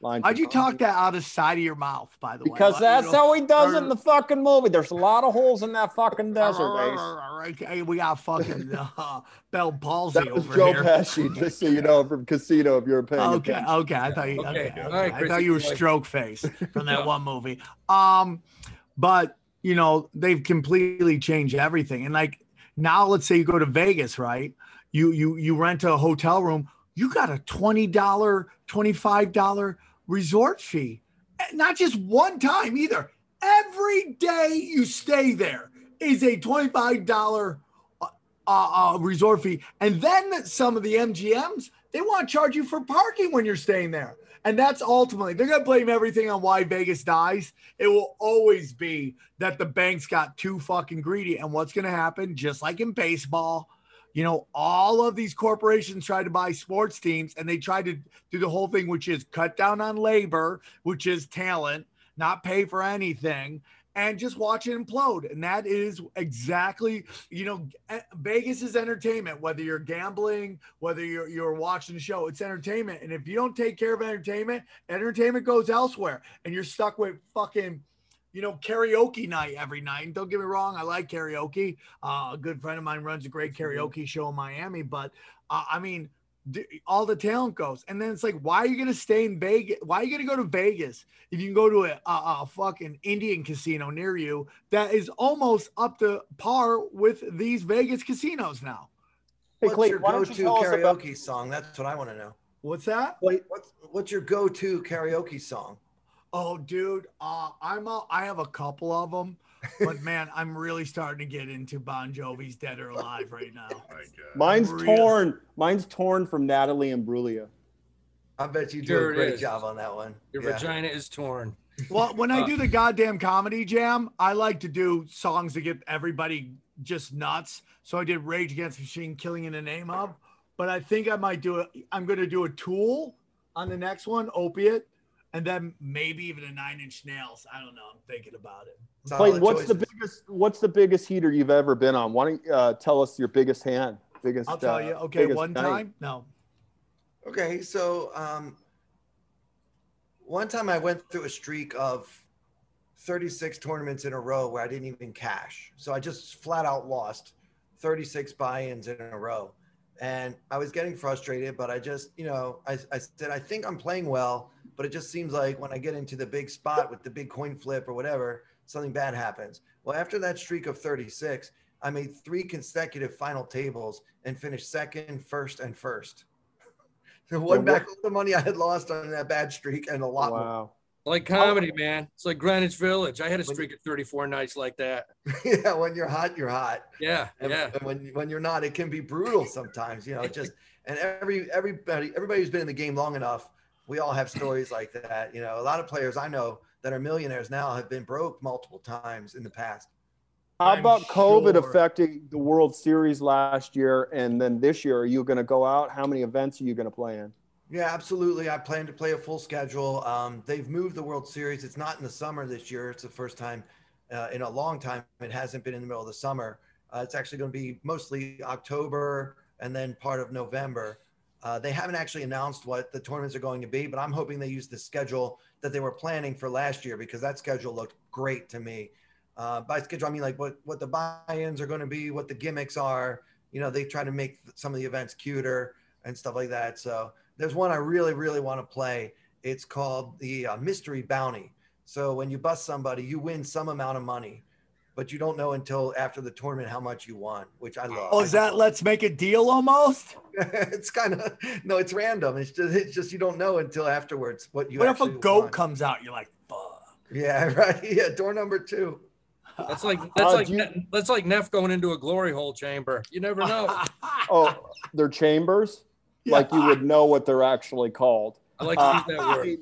Line How'd you from- talk that out of the side of your mouth? By the way, Because that's you know- how he does it in the fucking movie. There's a lot of holes in that fucking desert, Ace. Okay, we got fucking uh, Bell palsy That was over Joe here. Pesci, just so you know, from Casino, if you're paying Okay, attention. okay. I thought you. Okay, Okay, okay. right, I thought you were like- stroke face from that Yeah. one movie. Um, but you know they've completely changed everything. And like now, let's say you go to Vegas, right? You you you rent a hotel room. You got a twenty dollar, twenty five dollar resort fee, not just one time either. Every day you stay there is a twenty five dollar uh, uh, resort fee. And then some of the MGMs, they want to charge you for parking when you're staying there. And that's ultimately, they're going to blame everything on why Vegas dies. It will always be that the banks got too fucking greedy. And what's going to happen, just like in baseball, you know, all of these corporations try to buy sports teams and they try to do the whole thing, which is cut down on labor, which is talent, not pay for anything and just watch it implode. And that is exactly, you know, eh, Vegas is entertainment, whether you're gambling, whether you're, you're watching the show, it's entertainment. And if you don't take care of entertainment, entertainment goes elsewhere and you're stuck with fucking, you know, karaoke night every night. And don't get me wrong, I like karaoke. Uh, a good friend of mine runs a great karaoke show in Miami, but uh, I mean, d- all the talent goes. And then it's like, why are you going to stay in Vegas? Why are you going to go to Vegas if you can go to a, a, a fucking Indian casino near you that is almost up to par with these Vegas casinos now? Hey, What's Clayton, your why don't go-to you tell us karaoke about song? That's what I want to know. What's that? What's what's your go-to karaoke song? Oh, dude, uh, I'm a, I have a couple of them, but man, I'm really starting to get into Bon Jovi's "Dead or Alive" right now. My Mine's Real- torn. Mine's torn from Natalie Imbruglia. I bet you do Sure a great is. job on that one. Your Yeah. vagina is torn. Well, when I Uh, do the goddamn comedy jam, I like to do songs to get everybody just nuts. So I did Rage Against the Machine, Killing in the Name of, but I think I might do it. I'm going to do a Tool on the next one, Opiate, and then maybe even a Nine Inch Nails. I don't know. I'm thinking about it. Clayton, what's the biggest? What's the biggest heater you've ever been on? Why don't you uh, tell us your biggest hand? Biggest. I'll tell uh, you. Okay, biggest one night. time, no. Okay, so um, one time I went through a streak of 36 tournaments in a row where I didn't even cash. So I just flat out lost 36 buy-ins in a row. And I was getting frustrated, but I just, you know, I, I said, I think I'm playing well, but it just seems like when I get into the big spot with the big coin flip or whatever, something bad happens. Well, after that streak of 36, I made three consecutive final tables and finished second, first, and first. So won what- back all the money I had lost on that bad streak and a lot more. Wow. Like comedy, man. It's like Greenwich Village. I had a streak of 34 nights like that. yeah, when you're hot, you're hot. Yeah, And, yeah. and when when you're not, it can be brutal sometimes. You know, just and every everybody everybody who's been in the game long enough, we all have stories like that. You know, a lot of players I know that are millionaires now have been broke multiple times in the past. How I'm about COVID sure. affecting the World Series last year and then this year? Are you going to go out? How many events are you going to play in? Yeah, absolutely. I plan to play a full schedule. Um, they've moved the World Series. It's not in the summer this year. It's the first time uh, in a long time it hasn't been in the middle of the summer. Uh, it's actually going to be mostly October and then part of November. Uh, they haven't actually announced what the tournaments are going to be, but I'm hoping they use the schedule that they were planning for last year because that schedule looked great to me. Uh, by schedule, I mean like what what the buy-ins are going to be, what the gimmicks are. You know, they try to make some of the events cuter and stuff like that. So there's one I really, really want to play. It's called the uh, Mystery Bounty. So when you bust somebody, you win some amount of money, but you don't know until after the tournament how much you won, which I love. Oh, is that let's make a deal almost? it's kind of no, it's random. It's just it's just you don't know until afterwards what you. what if a goat won. comes out? You're like, fuck. Yeah, right. Yeah, door number two. That's like that's Uh, like you- Ne- that's like Neff going into a glory hole chamber. You never know. Oh, they're chambers. Like you would know what they're actually called. I like to Uh, use that word.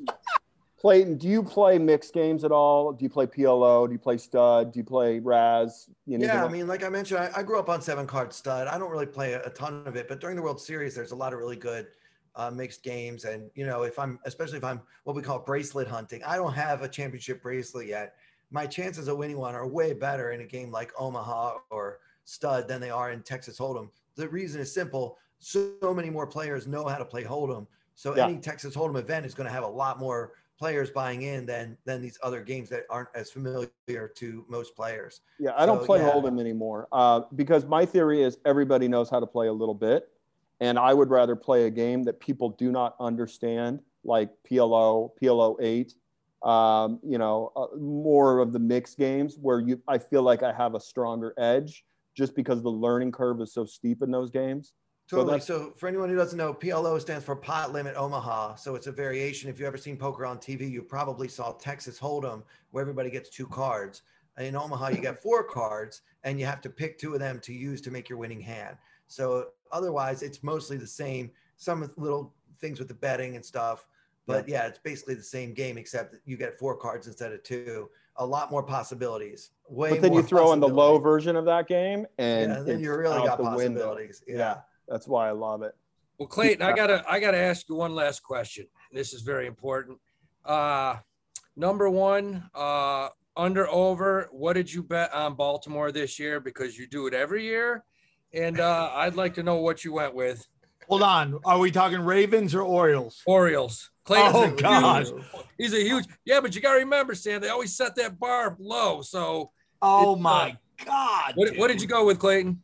Clayton, do you play mixed games at all? Do you play PLO? Do you play stud? Do you play Razz? You know, Yeah, I mean, like I mentioned, I, I grew up on seven card stud. I don't really play a, a ton of it, but during the World Series, there's a lot of really good uh, mixed games. And you know, if I'm, especially if I'm what we call bracelet hunting, I don't have a championship bracelet yet. My chances of winning one are way better in a game like Omaha or stud than they are in Texas Hold'em. The reason is simple: so, many more players know how to play Hold'em. So Yeah. any Texas Hold'em event is going to have a lot more players buying in than than these other games that aren't as familiar to most players. Yeah, I don't So, play yeah. Hold'em anymore uh, because my theory is everybody knows how to play a little bit, and I would rather play a game that people do not understand, like PLO, PLO eight. Um, you know, uh, more of the mixed games where you, I feel like I have a stronger edge just because the learning curve is so steep in those games. So Totally. that's- So, for anyone who doesn't know, PLO stands for Pot Limit Omaha. So it's a variation. If you ever seen poker on TV, you probably saw Texas Hold'em, where everybody gets two cards. In Omaha, you get four cards, and you have to pick two of them to use to make your winning hand. So otherwise, it's mostly the same. Some little things with the betting and stuff, but yeah, it's basically the same game except you get four cards instead of two. A lot more possibilities. Way but then you throw in the low version of that game, and, Yeah, and then you really got the window. possibilities. Yeah. yeah. That's why I love it. Well, Clayton, I gotta I gotta ask you one last question. This is very important. Uh number one, uh under over, what did you bet on Baltimore this year? Because you do it every year. And uh I'd like to know what you went with. Hold on. Are we talking Ravens or Orioles? Orioles. Clayton's Oh, a huge- God. he's a huge yeah, but you gotta remember, Sam, they always set that bar low. So Oh It's, uh, my God. what, what did you go with, Clayton?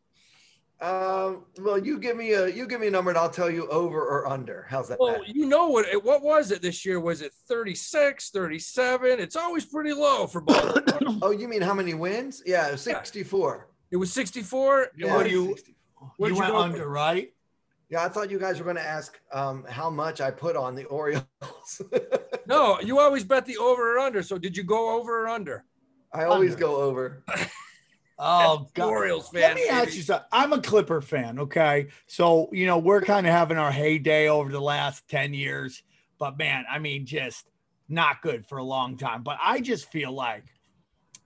Um, well, you give me a you give me a number and I'll tell you over or under. How's that? Well, you know what it, what was it this year? Was it 36, 37? It's always pretty low for Baltimore. oh, you mean how many wins? Yeah, it was 64. it was 64. Yeah, What do you- 60. Where'd you you went go for- under, right? Yeah, I thought you guys were going to ask um, how much I put on the Orioles. No, you always bet the over or under. So did you go over or under? I always Under. go over. Oh God. Orioles fan. Let me ask you something. I'm a Clipper fan, okay? So, you know, we're kind of having our heyday over the last 10 years, but man, I mean, just not good for a long time. But I just feel like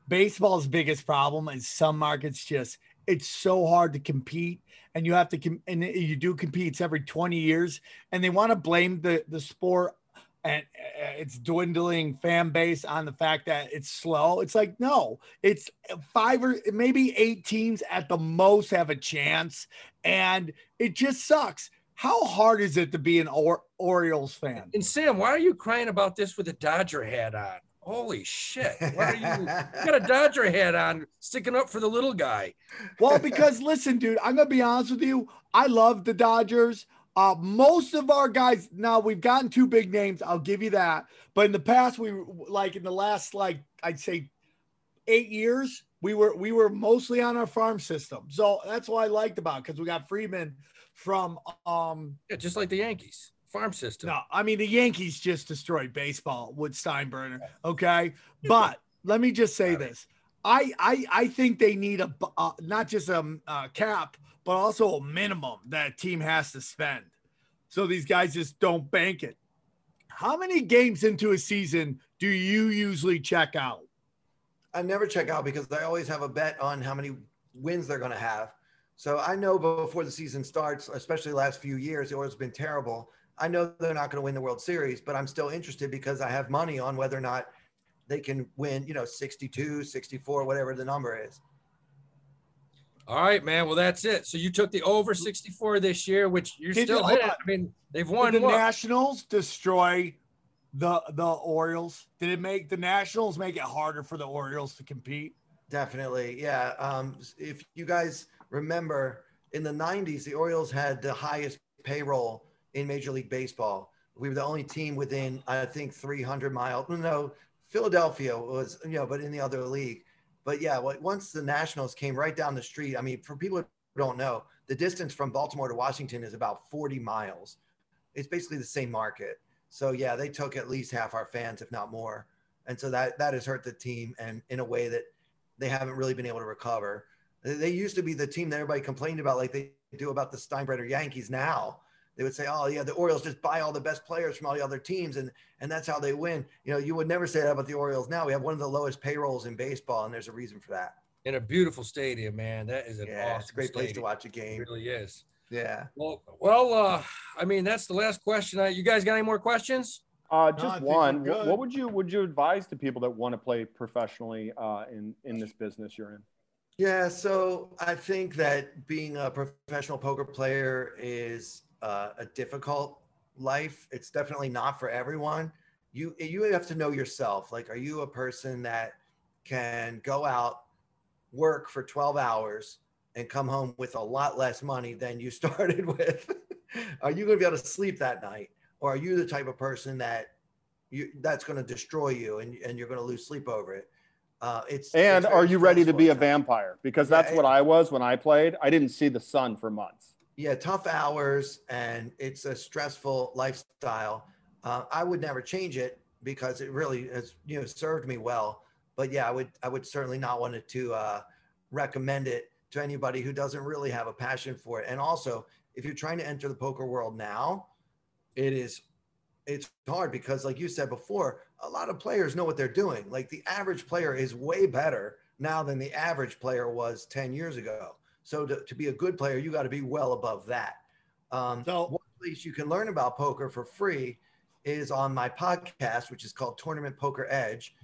baseball's biggest problem is some markets just, it's so hard to compete. And you have to, com- and you do compete, it's every 20 years. And they want to blame the, the sport and uh, it's dwindling fan base on the fact that it's slow. It's like, no, it's five or maybe eight teams at the most have a chance, and it just sucks. How hard is it to be an or- Orioles fan? And Sam, why are you crying about this with a Dodger hat on? Holy shit. Why are you, you got a Dodger hat on sticking up for the little guy? Well, because listen, dude, I'm gonna be honest with you. I love the Dodgers. Uh, most of our guys now we've gotten two big names. I'll give you that. But in the past, we like in the last like I'd say eight years, we were we were mostly on our farm system. So that's what I liked about because we got Freeman from um Yeah, just like the Yankees farm system. no, I mean the Yankees just destroyed baseball with Steinbrenner. Okay, but let me just say this: I I I think they need a uh, not just a um, uh, cap, but also a minimum that a team has to spend, so these guys just don't bank it. How many games into a season do you usually check out? I never check out because I always have a bet on how many wins they're going to have. So I know before the season starts, especially the last few years, Orioles have been terrible. I know they're not going to win the World Series, but I'm still interested because I have money on whether or not they can win, you know, 62, 64, whatever the number is. All right, man. Well, that's it. So you took the over 64 this year, which you're Did still you- hold I mean, they've Did won the what? Nationals destroy the the Orioles? Did it make the Nationals make it harder for the Orioles to compete? Definitely. Yeah. Um, if you guys remember in the 90s, the Orioles had the highest payroll in Major League Baseball. We were the only team within, I think, 300 miles. No, Philadelphia was, you know, but in the other league. But yeah, once the Nationals came right down the street, I mean, for people who don't know, the distance from Baltimore to Washington is about 40 miles. It's basically the same market. So yeah, they took at least half our fans, if not more. And so that that has hurt the team and in a way that they haven't really been able to recover. They- used to be the team that everybody complained about, like they do about the Steinbrenner Yankees now. They would say, "Oh yeah, the Orioles just buy all the best players from all the other teams, and and that's how they win." You know, you would never say that about the Orioles. Now we have one of the lowest payrolls in baseball, and there's a reason for that. In a beautiful stadium, man. That is an Yeah, awesome it's a great place to watch a It game. really is. Yeah. Well, well, uh, I mean, that's the last question. I, you guys got any more questions? Uh, just think one. What, what would you would you advise to people that want to play professionally uh, in in this business you're in? Yeah, so I think that being a professional poker player is uh, a difficult life. It's definitely not for everyone. You you have to know yourself. Like, are you a person that can go out, work for 12 hours, and come home with a lot less money than you started with? are you going to be able to sleep that night, or are you the type of person that you that's going to destroy you and and you're going to lose sleep over it? Uh, it's And it's are you ready to be a vampire? Because Yeah, that's what I was when I played. I didn't see the sun for months. Yeah tough hours and it's a stressful lifestyle. Uh, i would never change it because it really has you know served me well. But yeah i would i would certainly not want to uh, recommend it to anybody who doesn't really have a passion for it. And also if you're trying to enter the poker world now it is it's hard because like you said before a lot of players know what they're doing. Like the average player is way better now than the average player was 10 years ago so to, to be a good player you got to be well above that um, So- one place you can learn about poker for free is on my podcast which is called tournament poker edge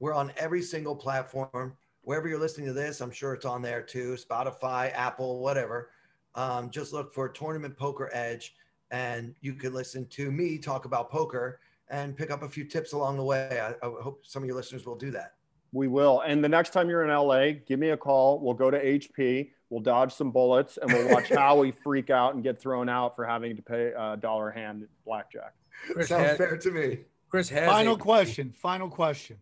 we're on every single platform wherever you're listening to this i'm sure it's on there too spotify apple whatever um, just look for tournament poker edge and you can listen to me talk about poker and pick up a few tips along the way. I, I hope some of your listeners will do that. We will. And the next time you're in LA, give me a call. We'll go to HP. We'll dodge some bullets and we'll watch how we freak out and get thrown out for having to pay a dollar a hand at blackjack. Chris Sounds has, fair to me. Chris has Final a- question. Final question.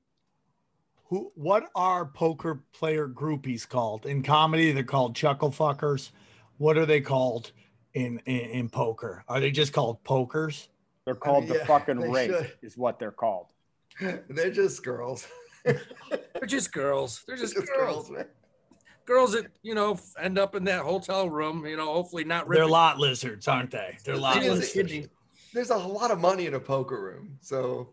Who? What are poker player groupies called in comedy? They're called chuckle fuckers. What are they called in in, in poker? Are they just called pokers? They're called the yeah, fucking they rake, should. is what they're called. They're just girls. They're just girls. They're just, Just girls. girls, man. Girls that you know end up in that hotel room. You know, hopefully not. They're ripping- lot lizards, aren't they? They're lot It is- lizards. kidney. There's a lot of money in a poker room. So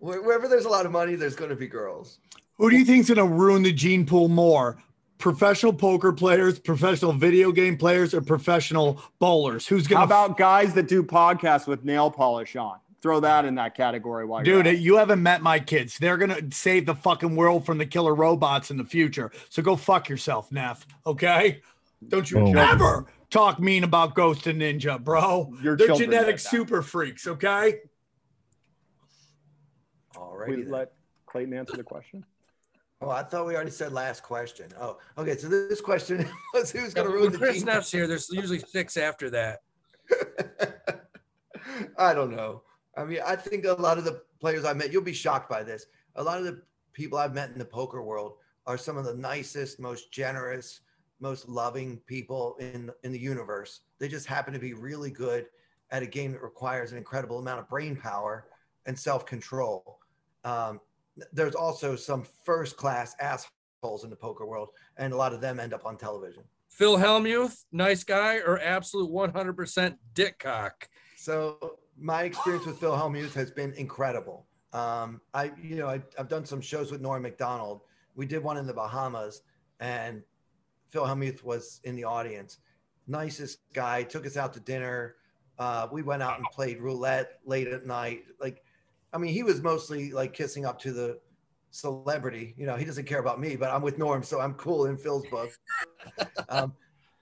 wherever there's a lot of money, there's going to be girls. Who do you think's gonna ruin the gene pool more? Professional poker players, professional video game players, or professional bowlers? Who's gonna How about guys that do podcasts with nail polish on? Throw that in that category while you're Dude, you haven't met my kids. They're gonna save the fucking world from the killer robots in the future. So go fuck yourself, Neff. Okay? Don't you oh, Boom. ever talk mean about Ghost and Ninja, bro. Your They're genetic super freaks. Okay? All right. We let Clayton answer the question. Oh, I thought we already said last question. Oh, okay. So this question was who's Yeah, going to when ruin the Chris team? Neff's here. There's usually six after that. I don't know. I mean, I think a lot of the players I met, you'll be shocked by this. A lot of the people I've met in the poker world are some of the nicest, most generous, most loving people in in the universe. They just happen to be really good at a game that requires an incredible amount of brain power and self control. Um, there's also some first class assholes in the poker world, and a lot of them end up on television. Phil Hellmuth, nice guy or absolute 100% dick cock? So my experience with Phil Hellmuth has been incredible. Um, I, you know, I, I've done some shows with Norm Macdonald. We did one in the Bahamas, and Phil Hellmuth was in the audience. Nicest guy. Took us out to dinner. Uh, we went out and played roulette late at night. Like, I mean, he was mostly like kissing up to the celebrity. You know, he doesn't care about me, but I'm with Norm, so I'm cool in Phil's book. um,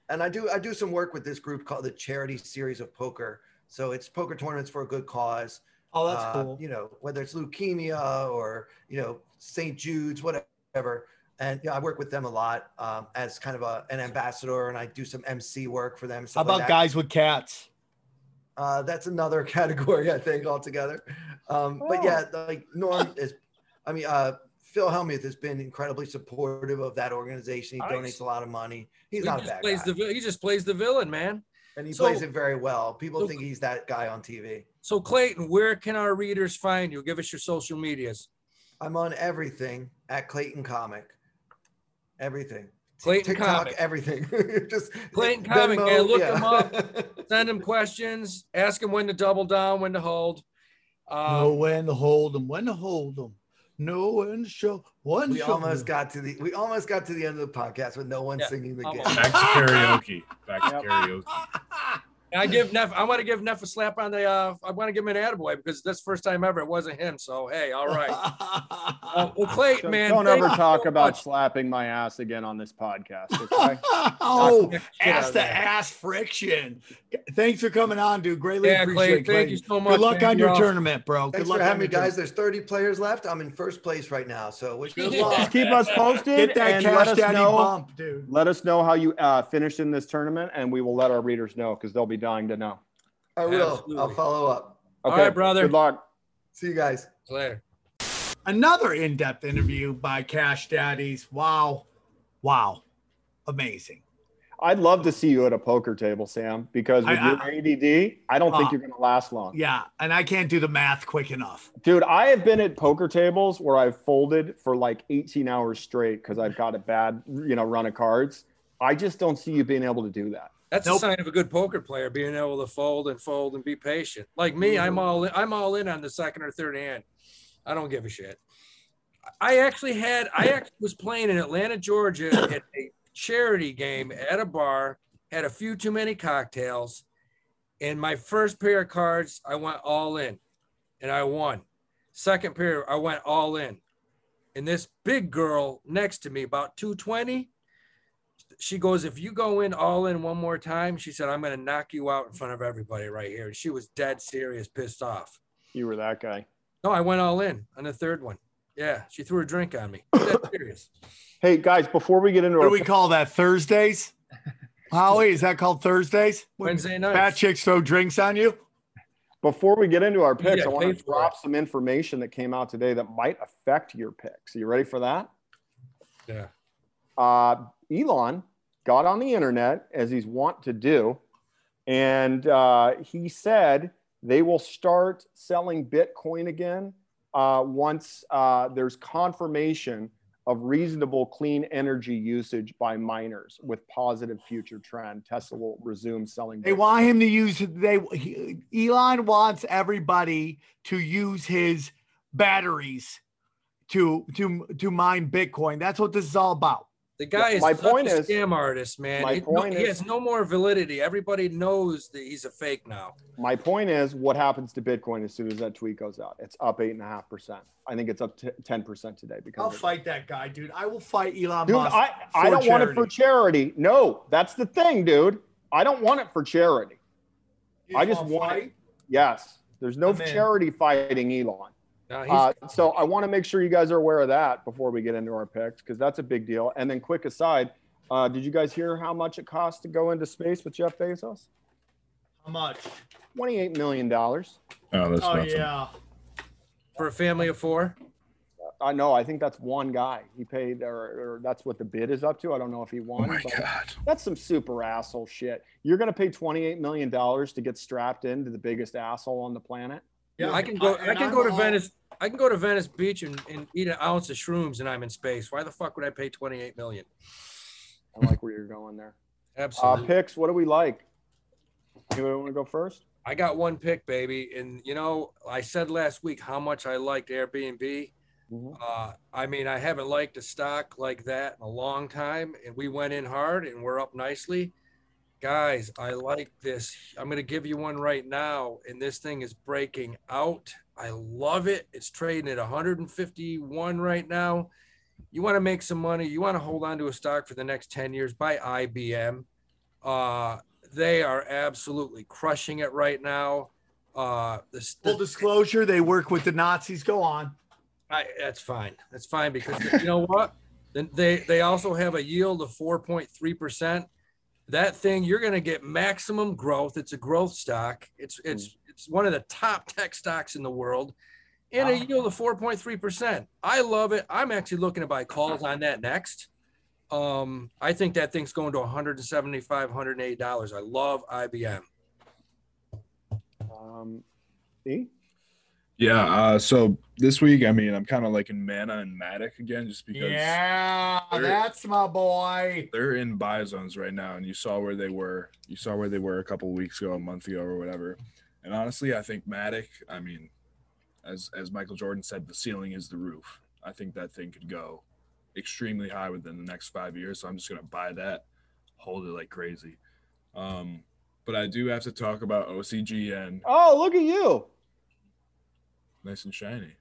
and I do I do some work with this group called the Charity Series of Poker. So it's poker tournaments for a good cause. Oh, that's Uh, cool. You know, whether it's leukemia or you know St. Jude's, whatever. And you know, I work with them a lot um, as kind of a, an ambassador, and I do some MC work for them. How stuff like about that. guys with cats? Uh, that's another category, I think, altogether. Um, But yeah, like Norm is, I mean, uh, Phil Hellmuth has been incredibly supportive of that organization. He Nice. donates a lot of money. He's he not a bad guy, the he just plays the villain, man. And he so- plays it very well. People so- think he's that guy on TV. So Clayton, where can our readers find you? Give us your social medias. I'm on everything at Clayton Comic. Everything. Clayton TikTok, Comic. everything. Just Clayton Venmo, Comic, man, look yeah. him up. Send him questions. Ask him when to double down, when to hold. know Um, when to hold them, when to hold them. Know one to show. When we to show almost 'em. got to the we almost got to the end of the podcast with no one Yeah, singing the almost. game. Back to karaoke. Back to karaoke. I give Neff. I want to give Neff a slap on the. Uh, I want to give him an attaboy because that's the first time ever. It wasn't him. So hey, all right. Uh, well, Clayton, Don't, man, don't ever talk so about much. slapping my ass again on this podcast. Okay? oh, Knock the ass to ass friction. Thanks for coming on, dude. Greatly Yeah, appreciate Clayton, it. thank you so much. Good luck man. on your awesome. tournament, bro. Thanks Good luck for having me, guys. There's 30 players left. I'm in first place right now. So wish me luck. Just keep us posted. Get that and let cash us daddy know. bump, dude. Let us know how you uh, finished in this tournament, and we will let our readers know because they'll be dying to know. I will. Absolutely. I'll follow up. All Okay, right, brother. Good luck. See you guys. Later. Another in-depth interview by Cash Daddies. Wow, wow, amazing. I'd love to see you at a poker table, Sam, because with I- your ADD, I don't think Uh, you're going to last long. Yeah, and I can't do the math quick enough. Dude, I have been at poker tables where I've folded for like 18 hours straight because I've got a bad, you know, run of cards. I just don't see you being able to do that. That's Nope. a sign of a good poker player, being able to fold and fold and be patient. Like me, I'm mm-hmm. all in, I'm all in on the second or third hand. I don't give a shit. I actually had I actually was playing in Atlanta, Georgia at a charity game at a bar, had a few too many cocktails, and my first pair of cards, I went all in and I won. Second pair, I went all in. And this big girl next to me, about 220, she goes, if you go in all in one more time, she said, I'm going to knock you out in front of everybody right here. And she was dead serious, pissed off. You were that guy. No, I went all in on the third one. Yeah, she threw a drink on me. Dead serious. Hey, guys, before we get into What our do we call that? Thursdays? Holly, is that called Thursdays? Wednesday night. Fat chicks throw drinks on you? Before we get into our picks, Yeah, I want to drop it. some information that came out today that might affect your picks. Are you ready for that? Yeah. Uh, Elon got on the internet as he's wont to do, and uh, he said they will start selling Bitcoin again uh, once uh, there's confirmation of reasonable clean energy usage by miners with positive future trend. Tesla will resume selling. They Bitcoin. want him to use they he, Elon wants everybody to use his batteries to to to mine Bitcoin. That's what this is all about. The guy Yeah, is my such point a is- scam artist, man. my He- no- point he has no more validity. Everybody knows that he's a fake now. My point is, what happens to Bitcoin as soon as that tweet goes out? It's up eight and a half percent. I think it's up ten percent today because I'll of it. fight that guy, dude. I will fight Elon Dude, Musk. I, I don't want it for charity. charity. No, that's the thing, dude. I don't want it for charity. You I just wanna fight? it. Yes, there's no I'm in. charity fighting Elon. Now he's Uh, so I want to make sure you guys are aware of that before we get into our picks because that's a big deal. And then, quick aside, uh, did you guys hear how much it costs to go into space with Jeff Bezos? How much? Twenty-eight million dollars. Oh, that's Oh nothing. yeah. for a family of four. I know. I think that's one guy. He paid, or, or that's what the bid is up to. I don't know if he won. Oh my but god. That's some super asshole shit. You're going to pay 28 million dollars to get strapped into the biggest asshole on the planet. Yeah, I can go. I, and can I'm go to all- Venice. I can go to Venice Beach and, and eat an ounce of shrooms, and I'm in space. Why the fuck would I pay 28 million? I like where you're going there. Uh, Absolutely. picks. What do we like? Anybody want to go first? I got one pick, baby. And you know, I said last week how much I liked Airbnb. Mhm. Uh, I mean, I haven't liked a stock like that in a long time, and we went in hard and we're up nicely. Guys, I like this. I'm going to give you one right now, and this thing is breaking out. I love it. It's trading at 151 right now. You want to make some money, you want to hold on to a stock for the next 10 years, buy IBM. Uh, they are absolutely crushing it right now. Uh, the, Full disclosure, they work with the Nazis. Go on. I, that's fine. That's fine because you know what? They they also have a yield of 4.3 percent. That thing you're going to get maximum growth. It's a growth stock. It's it's it's one of the top tech stocks in the world, and a Wow. yield of 4.3 percent. I love it. I'm actually looking to buy calls on that next. Um, I think that thing's going to 175, 108 dollars. I love IBM. Um, E? Yeah. Uh, so this week, I mean, I'm kind of liking Mana and Matic again, just because Yeah, that's my boy. they're in buy zones right now, and you saw where they were. You saw where they were a couple weeks ago, a month ago, or whatever. And honestly, I think Matic. I mean, as as Michael Jordan said, the ceiling is the roof. I think that thing could go extremely high within the next five years. So I'm just gonna buy that, hold it like crazy. Um, but I do have to talk about OCGN, Oh, look at you. Nice and shiny.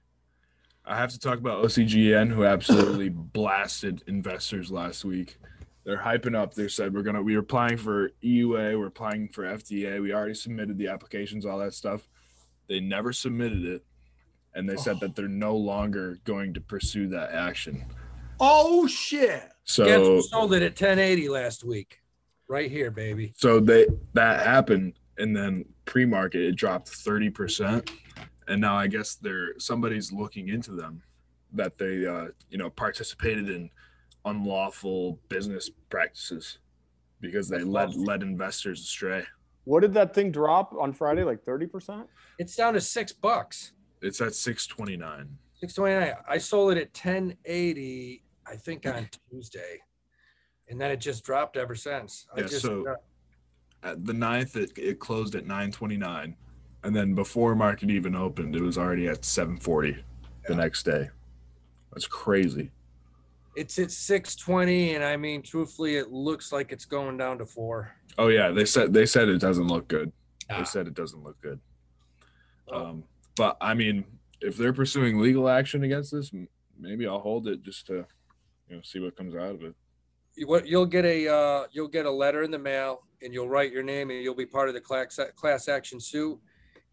I have to talk about OCGN, who absolutely blasted investors last week. They're hyping up. They said we're gonna we are applying for EUA, we're applying for FDA. We already submitted the applications, all that stuff. They never submitted it, and they said oh. that they're no longer going to pursue that action. Oh shit. So who sold it at 1080 last week? Right here, baby. so they that happened, and then pre-market it dropped thirty percent, and now I guess they're somebody's looking into them that they uh, you know participated in unlawful business practices because they led led investors astray. What did that thing drop on Friday? Like 30%? It's down to six bucks. It's at six twenty nine. 629. I sold it at 1080, I think on Tuesday. And then it just dropped ever since. I Yeah, just so- uh, At the ninth, it, it closed at nine twenty nine, and then before market even opened, it was already at seven forty the next day. That's crazy. it's at 620 and I mean truthfully it looks like it's going down to 4. Oh yeah, they said they said it doesn't look good. Ah. They said it doesn't look good. Oh. Um, but I mean, if they're pursuing legal action against this, maybe I'll hold it just to, you know, see what comes out of it. You- What you'll get a uh, you'll get a letter in the mail and you'll write your name and you'll be part of the class class action suit.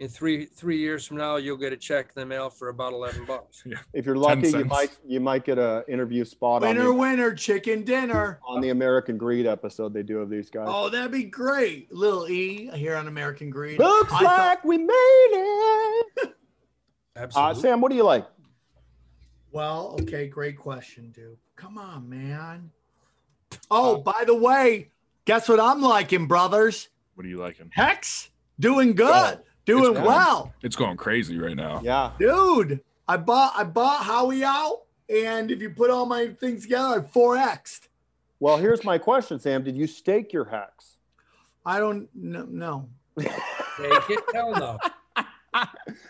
In three three years from now, you'll get a check in the mail for about eleven bucks. If you're lucky, you might you might get a interview spot on Winner, the, winner, chicken dinner. on the American Greed episode they do of these guys. Oh, that'd be great. Little E here on American Greed. I Looks thought- like we made it. Uh, Absolutely. Sam, what do you like? Well, okay, great question, dude. Come on, man. Oh, by the way, guess what I'm liking, brothers? What are you liking? Hex doing good, doing going. well, It's going crazy right now. Yeah. dude. I bought I bought Howie out, and if you put all my things together, I four xed. Well, here's my question, Sam. Did you stake your hex? I don't know. No. Take it. Hell no.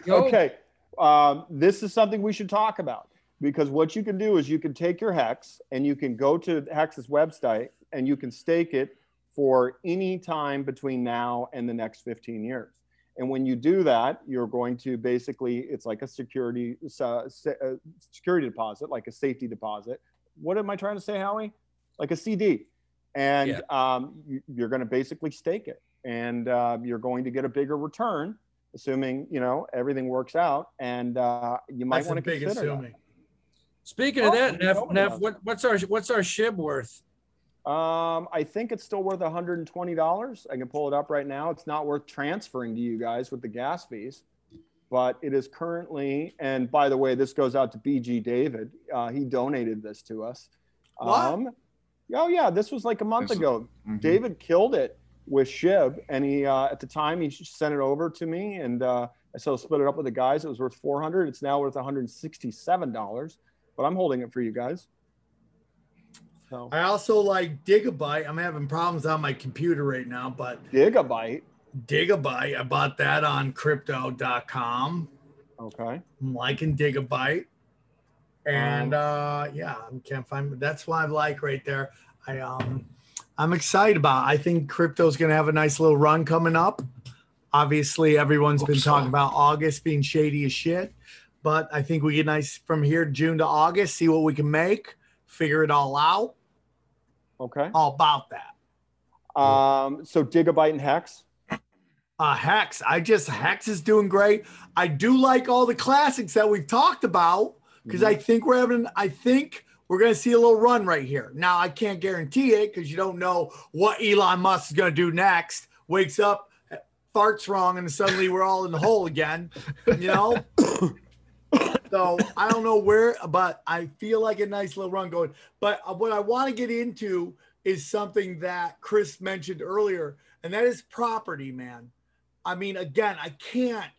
Yo, Okay. Um, this is something we should talk about because what you can do is you can take your hex and you can go to Hex's website and you can stake it for any time between now and the next 15 years. And when you do that, you're going to basically, it's like a security uh, security deposit, like a safety deposit. What am I trying to say, Howie? Like a CD. And Yeah. um, you, you're going to basically stake it, and uh, you're going to get a bigger return assuming you know everything works out, and uh, you might want to consider assuming. Speaking of Oh, that, Neff, Neff, what, what's our what's our shib worth? That. Um, I think it's still worth 120 dollars. I can pull it up right now. It's not worth transferring to you guys with the gas fees, but it is currently. And by the way, this goes out to BG David. Uh, he donated this to us. What? Um, oh yeah, this was like a month This- ago. Mhm. David killed it with Shib, and he uh, at the time he sent it over to me, and uh, I so split it up with the guys. It was worth 400. It's now worth 167 dollars, but I'm holding it for you guys. So I also like Gigabyte. I'm having problems on my computer right now, but gigabyte. Gigabyte, I bought that on crypto.com. Okay. I'm liking Gigabyte. And uh yeah, I can't find that's why I like right there. I um I'm excited about. it. I think crypto's gonna have a nice little run coming up. Obviously, everyone's been so. talking about August being shady as shit, but I think we get nice from here June to August, see what we can make, figure it all out. Okay. All about that. Um, so gigabyte and hex. Uh, Hex, I just Hex is doing great. I do like all the classics that we've talked about because I think we're having. I think we're going to see a little run right here. Now I can't guarantee it because you don't know what Elon Musk is going to do next. Wakes up, farts wrong, and suddenly we're all in the hole again. You know. so I don't know where, but I feel like a nice little run going. But uh, what I want to get into is something that Chris mentioned earlier, and that is property, man. I mean, again, I can't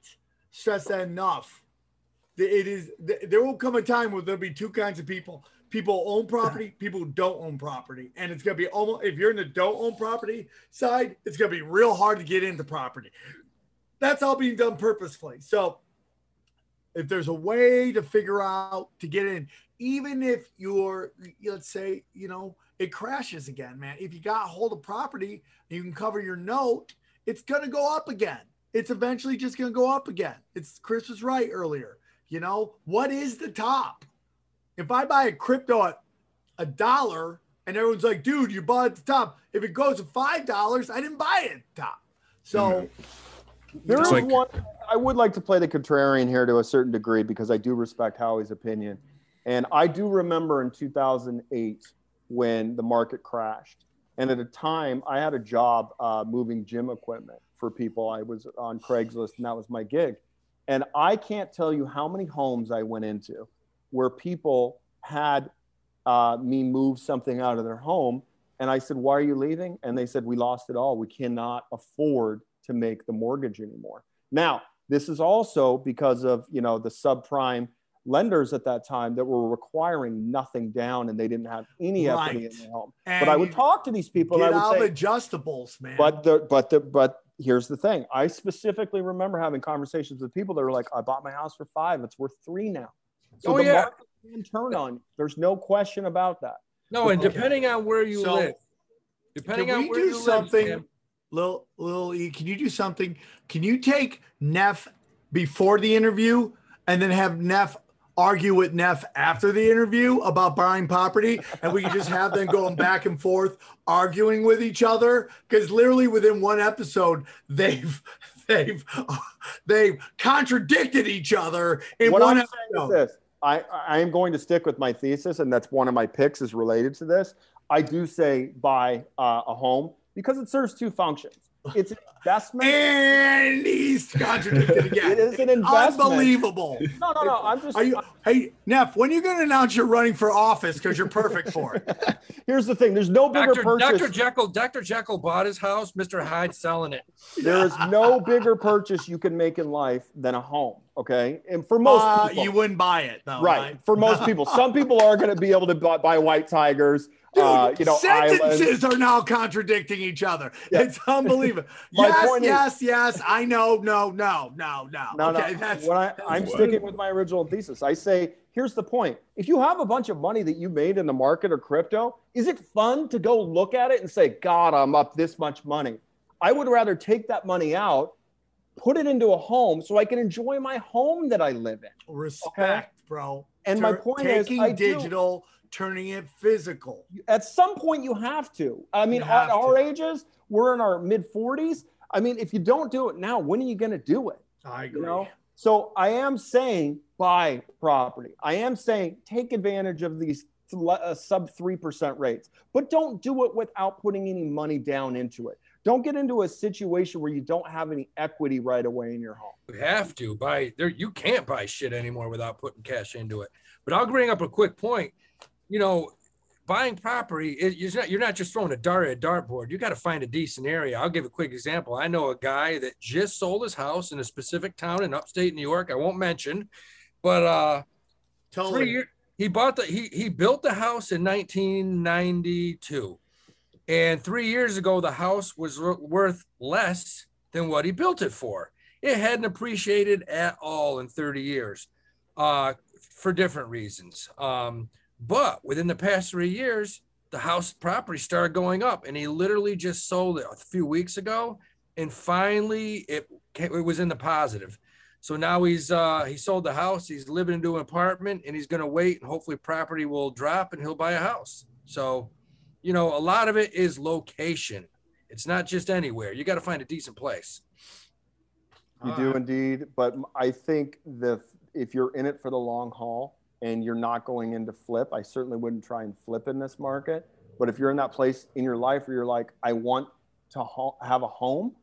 stress that enough. it is there will come a time where there'll be two kinds of people people own property people who don't own property and it's going to be almost if you're in the don't own property side it's going to be real hard to get into property that's all being done purposefully so if there's a way to figure out to get in even if you're let's say you know it crashes again man if you got hold of property you can cover your note it's going to go up again it's eventually just going to go up again it's chris was right earlier you know, what is the top? If I buy a crypto at a dollar and everyone's like, dude, you bought at the top. If it goes to five dollars, I didn't buy it at the top. So there is like- one I would like to play the contrarian here to a certain degree because I do respect Howie's opinion. And I do remember in 2008 when the market crashed. And at a time, I had a job uh, moving gym equipment for people. I was on Craigslist, and that was my gig. And I can't tell you how many homes I went into where people had uh, me move something out of their home. And I said, Why are you leaving? And they said, We lost it all. We cannot afford to make the mortgage anymore. Now, this is also because of you know the subprime lenders at that time that were requiring nothing down and they didn't have any equity Right. in their home. and but I would talk to these people get and I out would say, adjustables, man. but the but the but here's the thing. I specifically remember having conversations with people that were like, I bought my house for five, it's worth three now. So Oh, the yeah. market can turn on you. There's no question about that. No, and Okay. depending on where you So, live, depending can on where do you live, something? Sam, Lil Lil E, can you do something? Can you take Neff before the interview and then have Neff argue with Neff after the interview about buying property, and we can just have them going back and forth arguing with each other? Because literally within one episode, they've they've they've contradicted each other in what one I'm episode. this. I, I am going to stick with my thesis, and that's one of my picks is related to this. I do say buy uh, a home because it serves two functions. It's an investment. And he's contradicted again. It is an investment. Unbelievable. No, no, no. I'm just. Are you, hey, Neff, when are you going to announce you're running for office? Because you're perfect for it. Here's the thing. There's no bigger Dr. purchase. Dr. Jekyll, Dr. Jekyll bought his house, Mr. Hyde selling it. There is no bigger purchase you can make in life than a home. Okay, and for most Uh, people, you wouldn't buy it, though. right? For most people, some people are going to be able to buy, buy white tigers. Dude, uh, you know, sentences are now contradicting each other. Yeah. It's unbelievable. My yes, is- yes, yes. I know. No, no, no, no. No, okay, no. that's When I, I'm What? sticking with my original thesis. I say, here's the point. If you have a bunch of money that you made in the market or crypto, is it fun to go look at it and say, God, I'm up this much money? I would rather take that money out, put it into a home so I can enjoy my home that I live in. respect, bro. And my Tur- point is, taking I do- digital, turning it physical. At some point, you have to. I mean, at have our to. ages, we're in our mid 40s. I mean, if you don't do it now, when are you going to do it? I agree. You know? So I am saying buy property. I am saying take advantage of these uh, sub 3% rates, but don't do it without putting any money down into it. Don't get into a situation where you don't have any equity right away in your home. You have to buy there. You can't buy shit anymore without putting cash into it. But I'll bring up a quick point. You know, buying property, it, you're not you're not just throwing a dart at a dartboard. You got to find a decent area. I'll give a quick example. I know a guy that just sold his house in a specific town in upstate New York. I won't mention, but uh, Totally. three year, he bought the he he built the house in 1992 and three years ago the house was wor- worth less than what he built it for it hadn't appreciated at all in 30 years uh, for different reasons um, but within the past three years the house property started going up and he literally just sold it a few weeks ago and finally it, it was in the positive so now he's uh he sold the house, he's living into an apartment and he's gonna wait and hopefully property will drop and he'll buy a house. So, you know, a lot of it is location. It's not just anywhere. You got to find a decent place. You do indeed, but I think the if you're in it for the long haul and you're not going into flip, I certainly wouldn't try and flip in this market. But if you're in that place in your life where you're like, I want to have a home,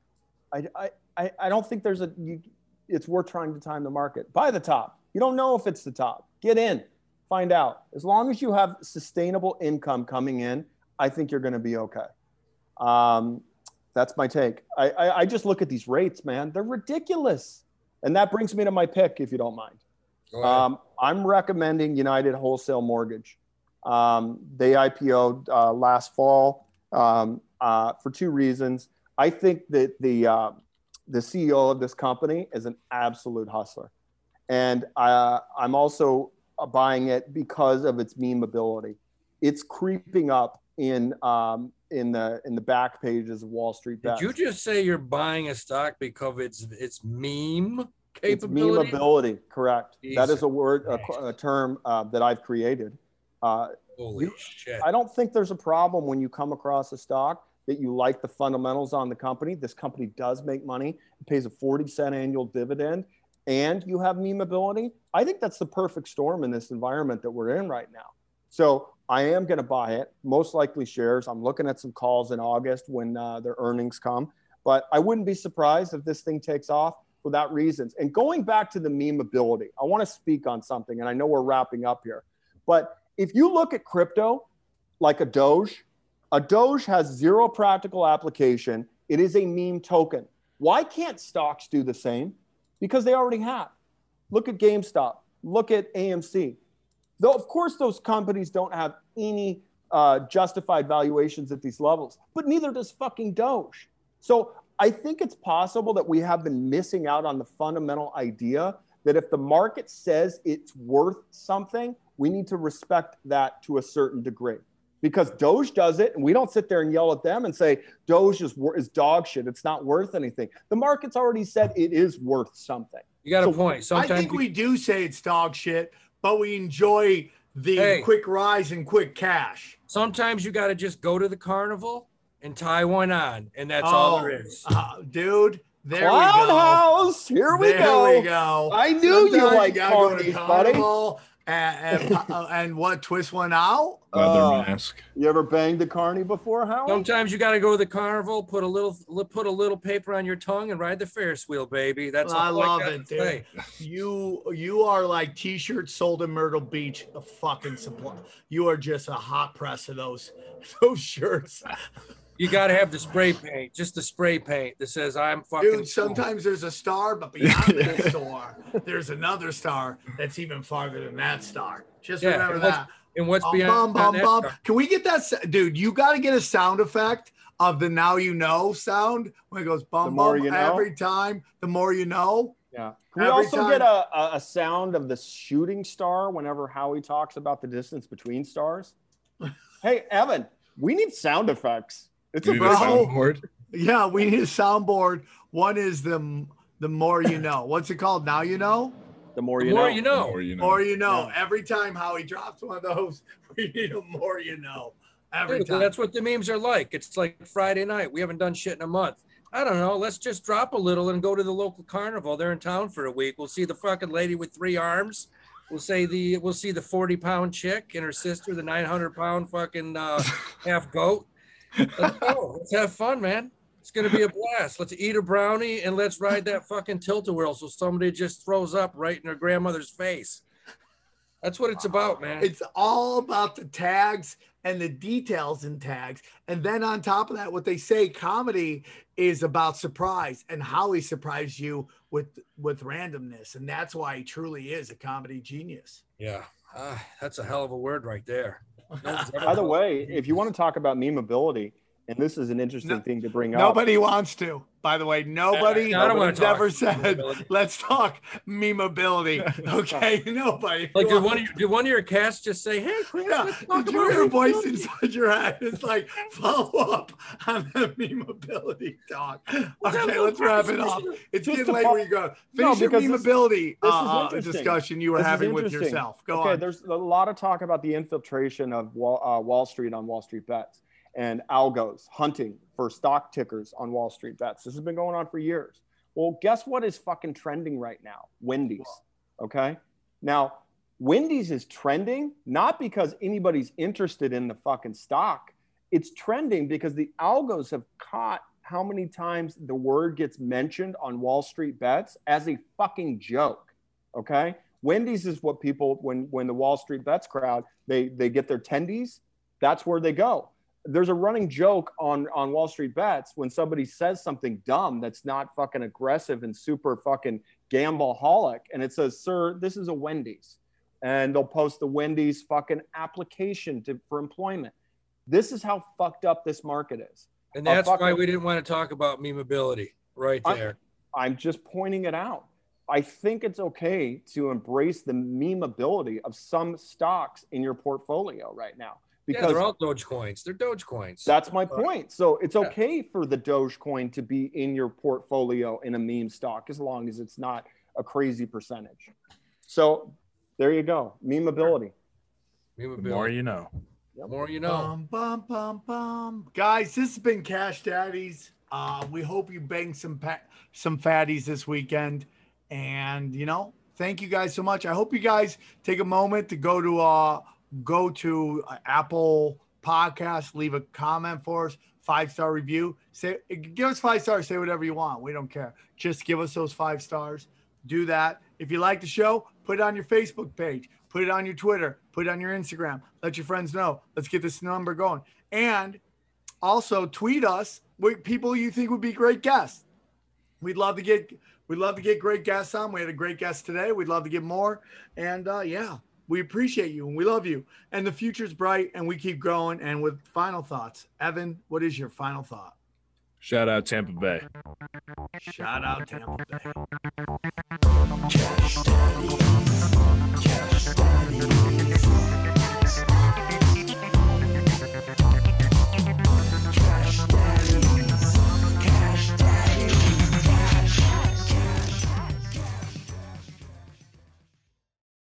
I, I, I, I don't think there's a you, it's worth trying to time the market. Buy the top. You don't know if it's the top. Get in, find out. As long as you have sustainable income coming in, I think you're going to be okay. Um, that's my take. I, I, I just look at these rates, man. They're ridiculous. And that brings me to my pick, if you don't mind. Um, I'm recommending United Wholesale Mortgage. Um, they IPO'd uh, last fall um, uh, for two reasons. I think that the uh, the CEO of this company is an absolute hustler, and uh, I'm also buying it because of its memeability. It's creeping up in um, in the in the back pages of Wall Street Did you just say you're buying a stock because it's it's meme It's capability? memeability, correct? That is a word, a, a term uh, that I've created. Uh, Holy You- shit! I don't think there's a problem when you come across a stock that you like the fundamentals on the company. This company does make money, it pays a 40 cent annual dividend, and you have memeability. I think that's the perfect storm in this environment that we're in right now. So I am going to buy it, most likely shares. I'm looking at some calls in August when uh, their earnings come, but I wouldn't be surprised if this thing takes off that reasons. And going back to the memeability, I want to speak on something, and I know we're wrapping up here, but if you look at crypto like a Doge, a Doge has zero practical application. It is a meme token. Why can't stocks do the same? Because they already have. Look at GameStop. Look at AMC. Though, of course, those companies don't have any uh, justified valuations at these levels, but neither does fucking Doge. So I think it's possible that we have been missing out on the fundamental idea that if the market says it's worth something, we need to respect that to a certain degree. Because Doge does it, and we don't sit there and yell at them and say Doge is, is dog shit. It's not worth anything. The market's already said it is worth something. you got a point. so point. I think we do say it's dog shit, but we enjoy the Hey. quick rise and quick cash. sometimes you got to just go to the carnival and tie one on, and that's all there Oh, uh, dude, there Clown we go. house. Here we there go. we go. I knew you like gotta go to carnies, buddy. Carnival And, and, uh, and what twist one out? Leather Uh, mask. You ever banged a carny before, Howard? Sometimes you got to go to the carnival, put a little, put a little paper on your tongue, and ride the Ferris wheel, baby. That's I all love got it, dude. say. You you are like t-shirts sold in Myrtle Beach, a fucking supply. You are just a hot press of those those shirts. You got to have the spray paint, just the spray paint that says "I'm fucking." Dude, sometimes there's a star, but beyond the star, there's another star that's even farther than that star. Just Yeah, remember and what's- that. And what's Bum, beyond bum, bum, that bum. stuff? Can we get that, dude? You got to get a sound effect of the "Now You Know" sound when it goes bum more bum you know? every time. The more you know. Yeah. Can we also time- get a, a, a sound of the shooting star whenever Howie talks about the distance between stars? hey, Evan, we need sound effects. It's You a need a soundboard? Yeah, we need a soundboard. One is the the more you know. What's it called? Now you know. the more The you more know. you know. Or you know. More you know. Yeah. Every time Howie drops one of those, we need a more you know. Every Dude, time. That's what the memes are like. It's like Friday night. We haven't done shit in a month. I don't know. Let's just drop a little and go to the local carnival. They're in town for a week. We'll see the fucking lady with three arms. We'll say the we'll see the 40 pound chick and her sister, the 900 pound fucking uh, half goat. Let's go. Let's have fun, man. It's gonna be a blast. Let's eat a brownie and let's ride that fucking tilt-a-whirl so somebody just throws up right in their grandmother's face. That's what it's about, man. It's all about the tags and the details in tags. And then on top of that, what they say comedy is about surprise and how he surprised you with with randomness. And that's why he truly is a comedy genius. yeah. Ah, that's a hell of a word right there. No By the way, if you want to talk about memeability, and this is an interesting No- thing to bring up. Nobody wants to. By the way, nobody I don't has ever said, let's talk memeability. Okay, nobody. Like, did one, of your, did one of your cats just say, "Hey, Chris, Yeah, let's talk did you about hear a voice inside your head? It's like follow up on the memeability talk. Okay, let's wrap it up. It's Just getting late fo- where you go. No, Finish your because this- memeability this uh, uh, discussion you were This having with yourself. Go okay, on. there's a lot of talk about the infiltration of Wall, uh, Wall Street on Wall Street bets and algos hunting for stock tickers on Wall Street bets. This has been going on for years. Well, guess what is fucking trending right now? Wendy's. Okay. Now, Wendy's is trending not because anybody's interested in the fucking stock. It's trending because the algos have caught how many times the word gets mentioned on Wall Street bets as a fucking joke. Okay. Wendy's is what people when when the Wall Street bets crowd they they get their tendies. That's where they go. There's a running joke on on Wall Street bets when somebody says something dumb that's not fucking aggressive and super fucking Gambleaholic, and it says, "Sir, this is a Wendy's," and they'll post the Wendy's fucking application to, for employment. This is how fucked up this market is. And that's fuck why we didn't want to talk about memeability right there. I'm just pointing it out. I think it's okay to embrace the memeability of some stocks in your portfolio right now yeah, because they're all Dogecoins. They're Dogecoins. that's my point. So it's Yeah. okay for the Dogecoin to be in your portfolio in a meme stock as long as it's not a crazy percentage. So there you go, memeability. The more you know. The more you know. Bum, bum, bum, bum. Guys, this has been Cash Daddies. Uh, we hope you bang some pa- some fatties this weekend. And you know, thank you guys so much. I hope you guys take a moment to go to uh go to uh, Apple Podcast, leave a comment for us, five star review. Say give us five stars, say whatever you want. We don't care. Just give us those five stars. Do that. If you like the show, put it on your Facebook page, put it on your Twitter, put it on your Instagram. Let your friends know. Let's get this number going. And also tweet us with people you think would be great guests. We'd love to get we'd love to get great guests on. We had a great guest today. We'd love to get more. And uh, yeah, we appreciate you and we love you. And the future's bright and we keep growing. And with final thoughts, Evan, what is your final thought? Shout out Tampa Bay. Shout out Tampa Bay. Cash Daddies.